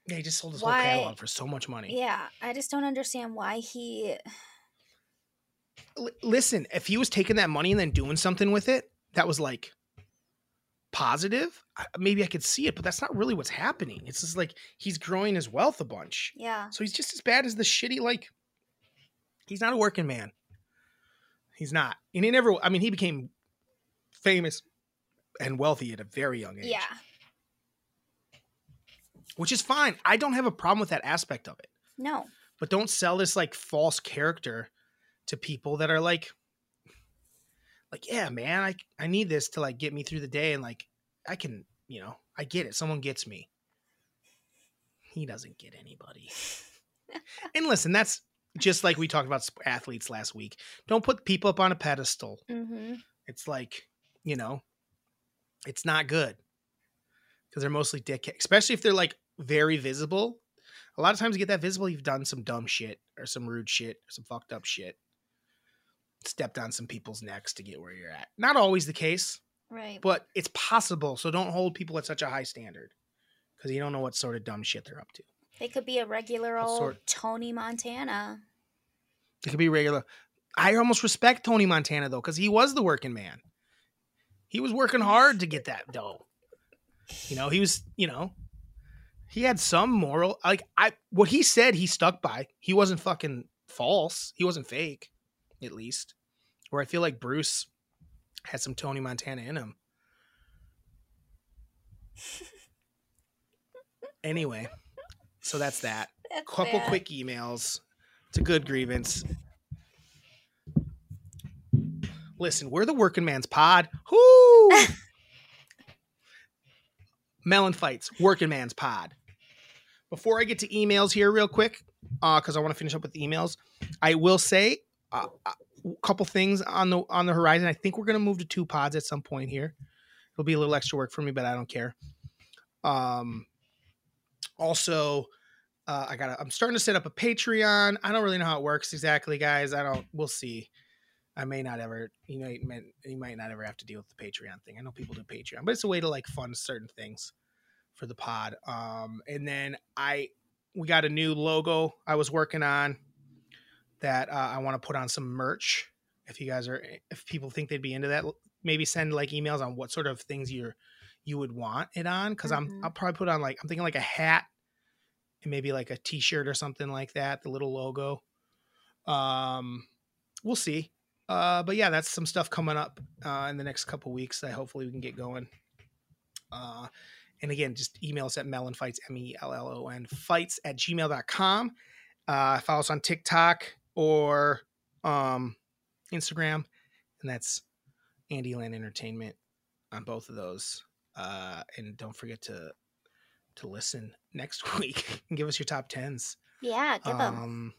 Yeah, he just sold his
Why-
whole catalog for so much money.
Yeah, I just don't understand why he.
L- listen, if he was taking that money and then doing something with it, that was like positive. I- Maybe I could see it, but that's not really what's happening. It's just like he's growing his wealth a bunch.
Yeah,
So he's just as bad as the shitty like. He's not a working man. He's not, and he never. I mean, he became famous and wealthy at a very young age.
yeah,
which is fine. I don't have a problem with that aspect of it.
no,
But don't sell this like false character to people that are like, like, yeah, man, I I need this to like get me through the day, and like I can, you know, I get it. Someone gets me. He doesn't get anybody. and listen, that's just like we talked about athletes last week. Don't put people up on a pedestal.
hmm
It's like, you know, it's not good because they're mostly dick, especially if they're like very visible. A lot of times you get that visible, you've done some dumb shit or some rude shit or some fucked up shit. Stepped on some people's necks to get where you're at. Not always the case,
right.
but it's possible. So don't hold people at such a high standard because you don't know what sort of dumb shit they're up to.
They could be a regular old
sort?
Tony Montana.
It could be regular. I almost respect Tony Montana though, because he was the working man. He was working hard to get that dough. You know, he was, you know, he had some moral. Like I, what he said, he stuck by. He wasn't fucking false. He wasn't fake, at least. Where I feel like Bruce had some Tony Montana in him. Anyway, so that's that
That's
couple
bad.
quick emails. It's a good grievance. Listen, we're the working man's pod. Whoo! Mellon Fights, working man's pod. Before I get to emails here, real quick, because I want to finish up with the emails, I will say uh, a couple things on the on the horizon. I think we're gonna move to two pods at some point here. It'll be a little extra work for me, but I don't care. Um, also, uh, I got. I'm starting to set up a Patreon. I don't really know how it works exactly, guys. I don't. We'll see. I may not ever. You know, you might, you might not ever have to deal with the Patreon thing. I know people do Patreon, but it's a way to like fund certain things for the pod. Um, and then I we got a new logo I was working on that uh, I want to put on some merch. If you guys are, if people think they'd be into that, maybe send like emails on what sort of things you're you would want it on. Because I'm
Mhm.
I'll probably put on like I'm thinking like a hat and maybe like a t-shirt or something like that the little logo um we'll see uh but yeah that's some stuff coming up uh in the next couple weeks that hopefully we can get going uh and again just email us at mellonfights m-e-l-l-o-n fights at gmail.com uh follow us on tiktok or um instagram and that's Andy Land entertainment on both of those uh and don't forget to to listen next week and give us your top tens.
Yeah, give them.
Um,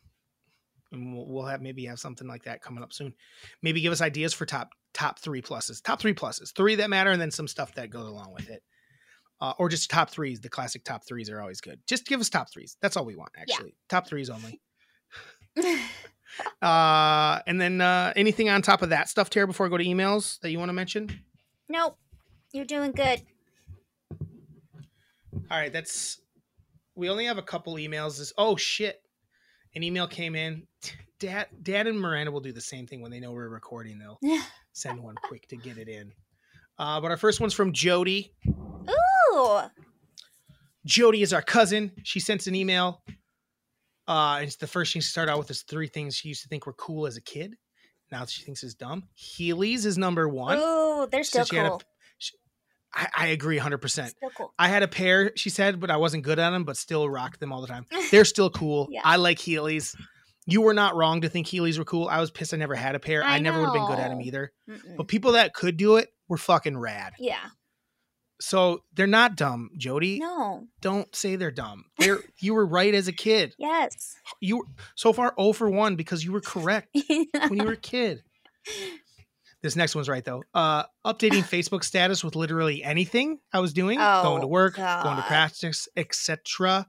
and we'll, we'll have maybe have something like that coming up soon. Maybe give us ideas for top top three pluses, top three pluses, three that matter, and then some stuff that goes along with it. Uh, or just top threes. The classic top threes are always good. Just give us top threes. That's all we want,
Yeah.
actually. Top threes only. Uh, and then uh, anything on top of that stuff, Tara, before I go to emails that you want to mention?
nope, you're doing good.
All right, that's we only have a couple emails. This oh shit, an email came in. Dad, Dad, and Miranda will do the same thing when they know we're recording. They'll send one quick to get it in. Uh, but our first one's from Jody.
Ooh,
Jody is our cousin. She sent an email. Uh, and it's the first thing she started out with is three things she used to think were cool as a kid. Now she thinks is dumb. Heelys is number one.
ooh, they're still cool.
I, I agree 100%.
Still cool.
I had a pair, she said, but I wasn't good at them, but still rocked them all the time. They're still cool.
Yeah.
I like Heelys. You were not wrong to think Heelys were cool. I was pissed I never had a pair. I,
I
never would have been good at them either.
Mm-mm.
But people that could do it were fucking rad.
Yeah,
So they're not dumb, Jody.
no,
Don't say they're dumb. They're you were right as a kid.
yes.
You were so far 0 for 1 because you were correct when you were a kid. This next one's right though. Uh updating Facebook status with literally anything I was doing, going to
Oh,
work, going to practice, etc.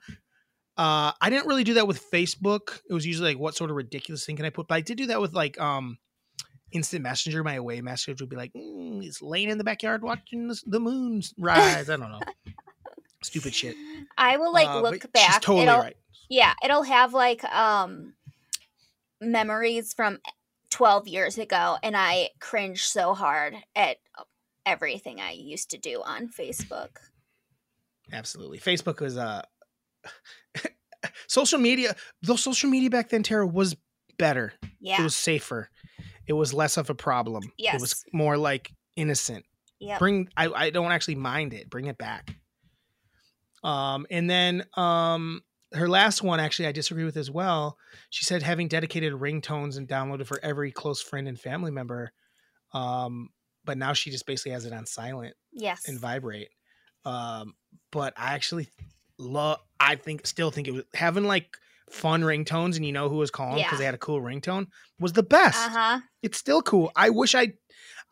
Uh, I didn't really do that with Facebook. It was usually like, what sort of ridiculous thing can I put? But I did do that with like um, instant messenger. My away message would be like, mm, "He's laying in the backyard watching the, moon rise." I don't know, stupid shit.
I will like
Uh,
look back.
She's totally
it'll,
right.
Yeah, it'll have like um memories from 12 years ago and I cringe so hard at everything I used to do on Facebook.
Absolutely. Facebook was uh social media though social media back then, Tara, was better.
Yeah.
It was safer. It was less of a problem. Yes. It was more like innocent.
yep.
Bring I, I don't actually mind it. Bring it back. Um and then um her last one actually I disagree with as well. She said having dedicated ringtones and downloaded for every close friend and family member. Um but now she just basically has it on silent
yes.
and vibrate. Um, but I actually love. I think still think it was having like fun ringtones, and you know who was calling because
Yeah.
they had a cool ringtone was the best.
Uh-huh.
It's still cool. I wish I,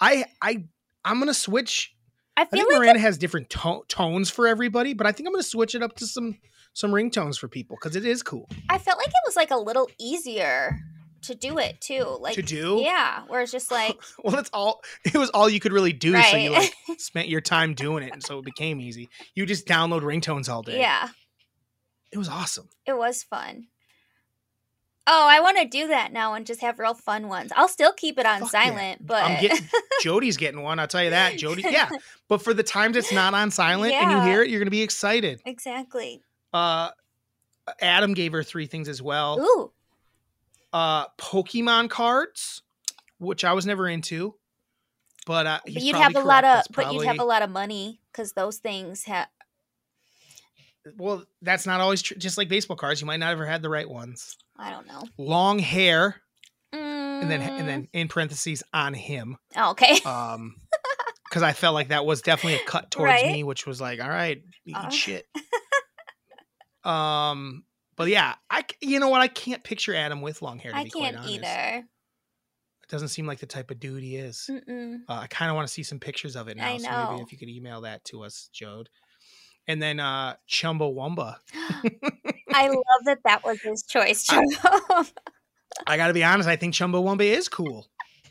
I, I, I'm gonna switch.
I
I
feel
think
like
Miranda has different to- tones for everybody, but I think I'm gonna switch it up to some some ringtones for people because it is cool
I felt like it was like a little easier to do it too. Like
to do.
Yeah, where it's just like
Well, it's all. It was all you could really do, so you like spent your time doing it, and so it became easy. You just download ringtones all day.
yeah,
it was awesome.
it was fun. Oh, I want to do that now and just have real fun ones. I'll still keep it on
Fuck yeah.
silent, but
I'm getting Jody's getting one. I'll tell you that. Jody, yeah. But for the times it's not on silent and you hear it, you're gonna be excited.
exactly.
Uh Adam gave her three things as well.
Ooh,
Uh Pokemon cards, which I was never into. But uh
but you'd have a
probably
lot of,
correct. That's
but you'd have a lot of money because those things have.
Well, that's not always true. Just like baseball cards, you might not ever had the right ones.
I don't know.
Long hair, and then and
Mm,
then in parentheses on him.
oh, okay.
Um because I felt like that was definitely a cut towards
Right.
me, which was like, all right, eat
Uh.
shit. um, but yeah, I you know what? I can't picture Adam with long hair. To
I
be
can't either.
It doesn't seem like the type of dude he is. Uh, I kind of want to see some pictures of it now.
I
So
know.
maybe if you could email that to us, Jode. And then uh Chumbawamba.
I love that that was his choice.
I- I got to be honest. I think Chumbawamba is cool.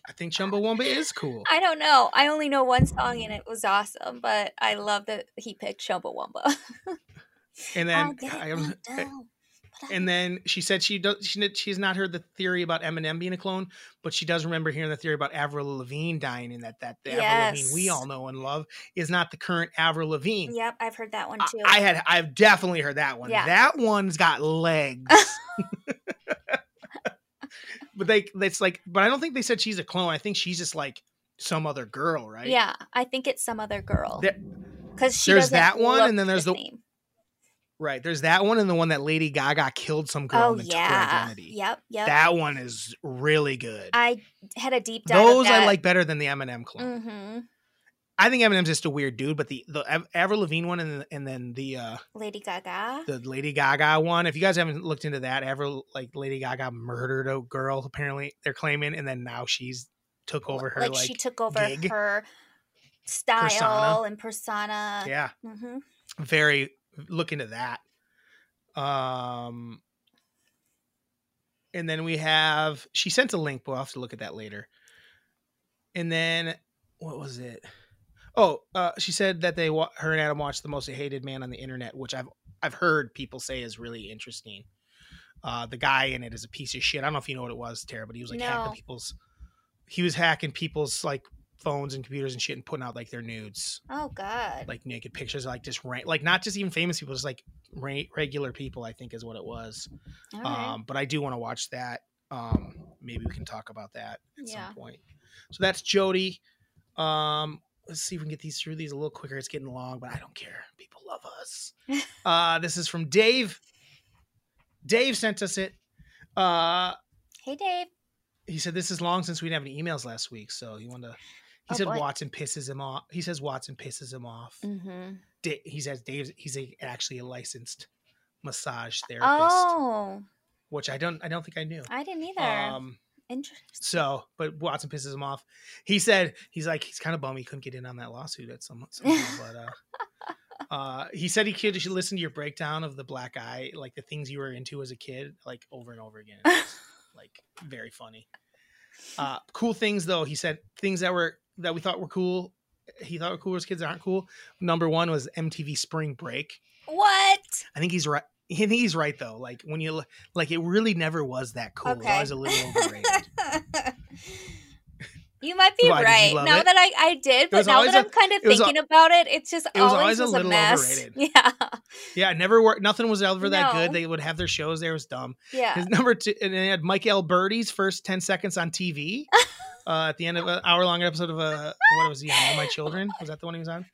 I think Chumbawamba is cool.
I don't know. I only know one song and it was awesome, but I love that he picked Chumbawamba.
And then I, am
eh, down,
And then she said she does. She she has not heard the theory about Eminem being a clone, but she does remember hearing the theory about Avril Lavigne dying, and that that the Avril Lavigne we all know and love is not the current Avril Lavigne.
Yep, I've heard that one too.
I, had I've definitely heard that one.
Yeah.
That one's got legs. but they it's like, but I don't think they said she's a clone. I think she's just like some other girl, right?
Yeah, I think it's some other girl.
There-
Because she
there's that one, and then there's the-
same.
Right. There's that one, and the one that Lady Gaga killed some girl
Oh
and then took her
yeah.
identity.
Yep. Yep.
That one is really good.
I had a deep dive.
Those I like better than the Eminem clone.
Mm-hmm.
I think Eminem's just a weird dude, but the the Av- Avril Lavigne one and, and then the uh
Lady Gaga.
the Lady Gaga one. If you guys haven't looked into that, Avril like Lady Gaga murdered a girl. Apparently, they're claiming, and then now she's took over her
like,
like,
she took over
gig.
her style
Persona.
and persona.
yeah,
hmm
very look into that. Um, and then we have she sent a link, but we'll have to look at that later. And then what was it? Oh, uh, she said that they wa- her and Adam watched the most hated man on the internet, which I've I've heard people say is really interesting. Uh, the guy in it is a piece of shit. I don't know if you know what it was, Tara, but he was like
No.
hacking people's. He was hacking people's like phones and computers and shit and putting out like their nudes
Oh God.
like naked pictures, like just ra- like not just even famous people, just like regular people. I think is what it was. Um, but I do want to watch that. Um, maybe we can talk about that at
Yeah.
some point. So that's Jody. Um, let's see if we can get these through these a little quicker. It's getting long, but I don't care. People love us. uh, this is from Dave. Dave sent us it. Uh,
hey Dave.
he said this is long since we didn't have any emails last week, so he wanted to. He
Oh,
said
boy.
Watson pisses him off. He says Watson pisses him off.
Mm-hmm.
He says Dave's he's a, actually a licensed massage therapist,
Oh,
which I don't I don't think I knew.
I didn't either.
Um,
Interesting.
so, but Watson pisses him off. He said he's like he's kind of bummed he couldn't get in on that lawsuit at some somehow, but uh, he said he could should listen to your breakdown of the black eye, like the things you were into as a kid, like over and over again. It was, like very funny. Uh, cool things though. He said things that were that we thought were cool. He thought were cool as kids that aren't cool. Number one was MTV Spring Break.
what?
I think he's right. I think he's right though. Like when you like, it really never was that cool. It was a little overrated.
you might be
Why,
right. Now
it?
that I, I did, but now that I'm kind of
was a-
thinking about it, it's just
it was
always,
always a
was a,
little
mess.
overrated.
Yeah.
yeah, never worked. Nothing was ever that good. They would have their shows there. It was dumb.
Yeah.
His number two, and they had Mike Alberti's first ten seconds on TV uh, at the end of an hour long episode of uh, what was he on? All My Children was that the one he was on?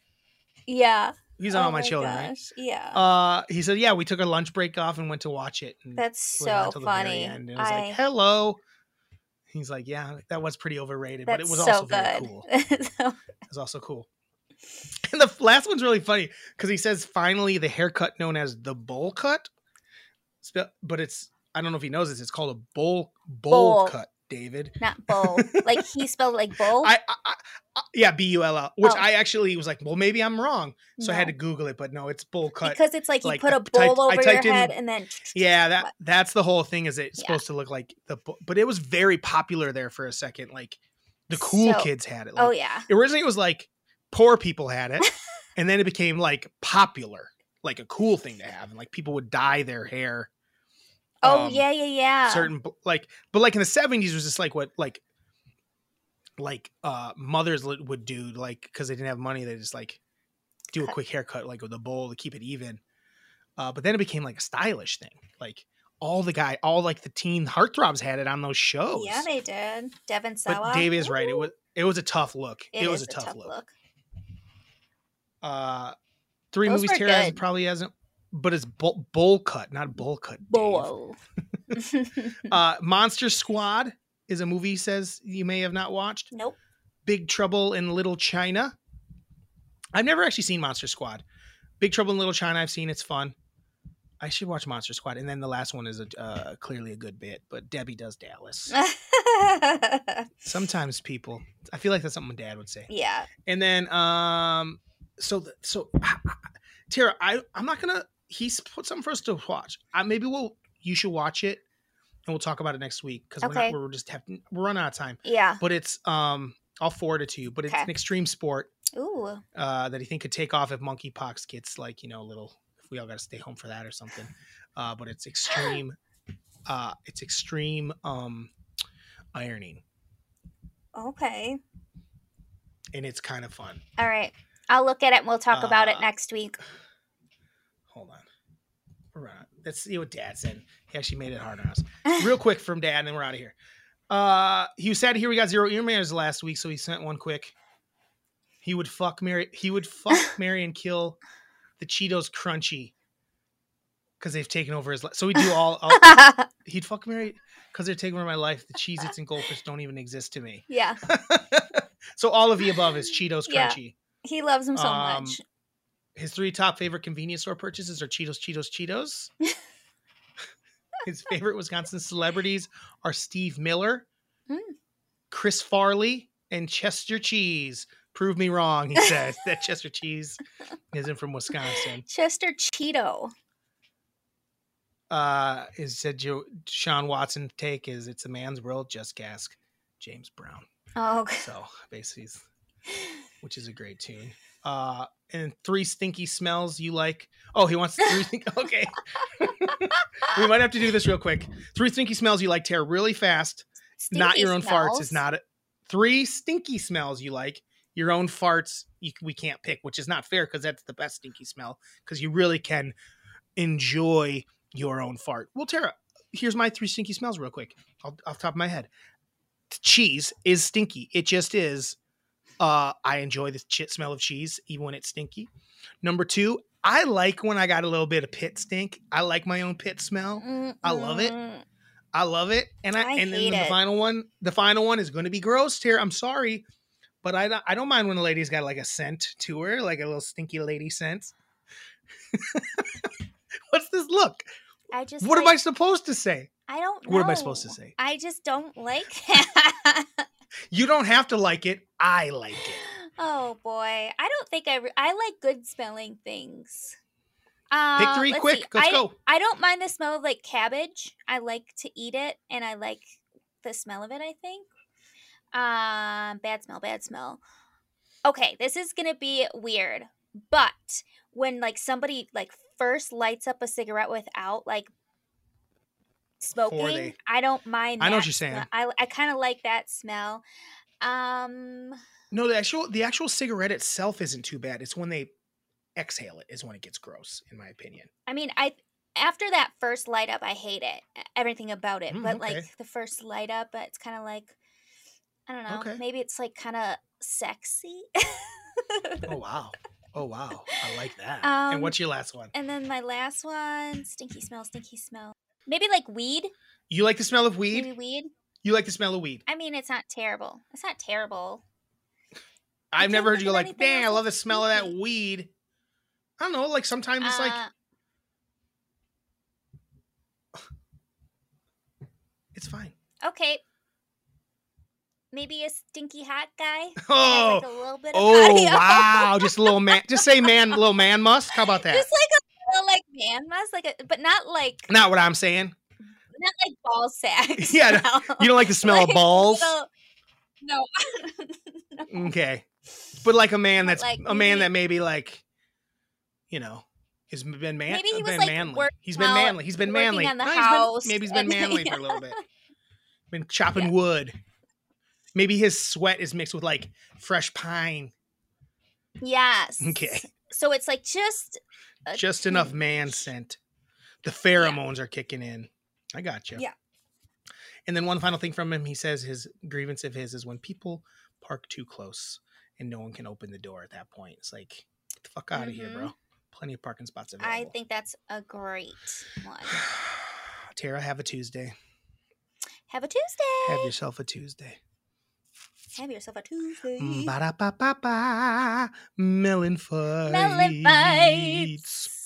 Yeah.
He's on
Oh
All My, Children, right?
Yeah.
Uh, he said, "Yeah, we took a lunch break off and went to watch it." And
That's so
very
funny.
And it was
I,
like, "Hello." He's like, "Yeah, that was pretty overrated, but it was
so
also very
good.
cool. It was also cool." And the last one's really funny because he says, "Finally, the haircut known as the bowl cut." But it's I don't know if he knows this. It's called a bowl bowl,
Bowl.
cut, David.
Not Bull. like he spelled like Bull.
I, I, I, I yeah, B U L L. Which
Oh.
I actually was like, well, maybe I'm wrong, so I had to Google it. But no, it's bull cut.
because it's like you put a
typed-
bowl
I
over your
in-
head and then
yeah, that that's the whole thing. Is it's
Yeah.
supposed to look like the, but it was very popular there for a second. Like the cool
So-
kids had it. Oh, like,
oh yeah.
originally it was like poor people had it, and then it became like popular, like a cool thing to have, and like people would dye their hair.
Oh
um,
yeah, yeah, yeah.
certain like but like in the 70s was just like what like like uh mothers would do like because they didn't have money they just like do a quick haircut like with a bowl to keep it even. Uh but then it became like a stylish thing. Like all the guy all like the teen heartthrobs had it on those shows.
Yeah, they did. Devon Sawa.
but dave is right. It was it was a tough look. It, was
is
a tough, look. uh three
Those
movies Tara probably hasn't but it's bowl, bowl cut not bowl cut.
Bowl.
Uh, Monster Squad is a movie he says you may have not watched.
nope.
Big Trouble in Little China. I've never actually seen Monster Squad. Big Trouble in Little China, I've seen. It's fun. I should watch Monster Squad, and then the last one is a, uh, clearly a good bit. But Debbie does Dallas. Sometimes people, I feel like that's something Dad would say.
yeah.
And then, um, so so Tara, I I'm not gonna. He's put something for us to watch. Uh, maybe we'll. You should watch it, and we'll talk about it next week because
Okay.
we're, we're just have we're running out of time.
Yeah.
But it's um, I'll forward it to you. But it's
Okay.
an extreme sport
Ooh.
uh, that he think could take off if monkeypox gets like you know a little. If we all got to stay home for that or something. Uh, but it's extreme. uh, it's extreme um, ironing,
Okay.
and it's kind of fun.
All right. I'll look at it and we'll talk about it
Uh,
next week.
Hold on. We're on. Let's see what Dad said. He actually made it hard on us. Real quick from Dad, and then we're out of here. Uh, he was sad to hear we got zero emails last week, so he sent one quick. He would fuck Mary. He would fuck Mary and kill the Cheetos Crunchy because they've taken over his life. So we do all. all he'd fuck Mary because they're taking over my life. The Cheez Its and Goldfish don't even exist to me.
yeah.
so all of the above is Cheetos
Yeah.
Crunchy.
He loves him so
Um,
much.
His three top favorite convenience store purchases are Cheetos, Cheetos, Cheetos. His favorite Wisconsin celebrities are Steve Miller,
Mm.
Chris Farley, and Chester Cheese. Prove me wrong, he says that Chester Cheese isn't from Wisconsin.
Chester Cheeto.
Uh, is said Joe, Sean Watson take is it's a man's world. Just ask James Brown.
Oh, okay.
So basically, which is a great tune. Uh, and three stinky smells you like. Oh, he wants three. Stink- okay, we might have to do this real quick. Three stinky smells you like. Tear really fast. not your own farts is not it. Three stinky smells you like. Your own farts you, we can't pick, which is not fair because that's the best stinky smell because you really can enjoy your own fart. Well, Tara, here's my three stinky smells real quick off, off the top of my head. Cheese is stinky. It just is. Uh, I enjoy the ch- smell of cheese even when it's stinky. Number two, I like when I got a little bit of pit stink. I like my own pit smell. I love it. I love it. And I,
I
and then the
it.
final one, the final one is going to be gross here. I'm sorry, but I don't, I don't mind when a lady's got like a scent to her, like a little stinky lady scent. What's this look?
I just.
What am I supposed to say?
I don't.
What am I supposed to say?
I just don't like that.
You don't have to like it. I like it.
Oh boy, I don't think I. Re- I like good smelling things. Uh,
Pick three
let's
quick.
see.
Let's
I,
go.
I don't mind the smell of like cabbage. I like to eat it, and I like the smell of it. I think. Um, bad smell. Bad smell. Okay, this is gonna be weird, but when like somebody like first lights up a cigarette without like smoking,
they-
I don't mind.
I know what you're saying.
smell. I I kind of like that smell. Um.
No, the actual the actual cigarette itself isn't too bad. It's when they exhale it is when it gets gross, in my opinion.
I mean, I after that first light up, I hate it. Everything about it.
Mm,
but
okay.
like the first light up, it's kind of like I don't know.
Okay.
Maybe it's like kind of sexy.
Oh wow. Oh wow. I like that. and
Um,
what's your last one?
and then my last one, stinky smell, stinky smell. Maybe like weed.
You like the smell of weed?
Maybe weed.
You like the smell of weed.
I mean, it's not terrible. It's not terrible.
I've never heard you go like, dang, I love the smell of that weed. I don't know, like sometimes it's like
Uh,
it's fine.
okay. Maybe a stinky hot guy.
Oh,
like a little bit of
oh wow. Just a little man just say man, little man must. How about that?
Just like a like man must, like a, but not like
Not what I'm saying.
not like ball sacks.
Yeah, no. You don't like the smell of balls?
no. No.
Okay. But like a man that's
like,
a man that maybe like, you know, has been man.
Maybe he uh, was,
been
like,
manly. He's been manly. He's been manly.
on the
No, he's been-
house
maybe he's been manly for a little bit. Been chopping wood. Maybe his sweat is mixed with like fresh pine.
Yes.
Okay.
So it's like just
Just enough man scent. The pheromones are kicking in. I got you.
Yeah.
And then one final thing from him, he says his grievance of his is when people park too close and no one can open the door at that point. It's like, get the fuck out of here, bro. Mm-hmm. Plenty of parking spots available.
I think that's a great one.
Tara, have a Tuesday.
Have a Tuesday.
Have yourself a Tuesday.
Have yourself a Tuesday.
Ba da ba ba ba. Mellon Fights.
Mellon Fights.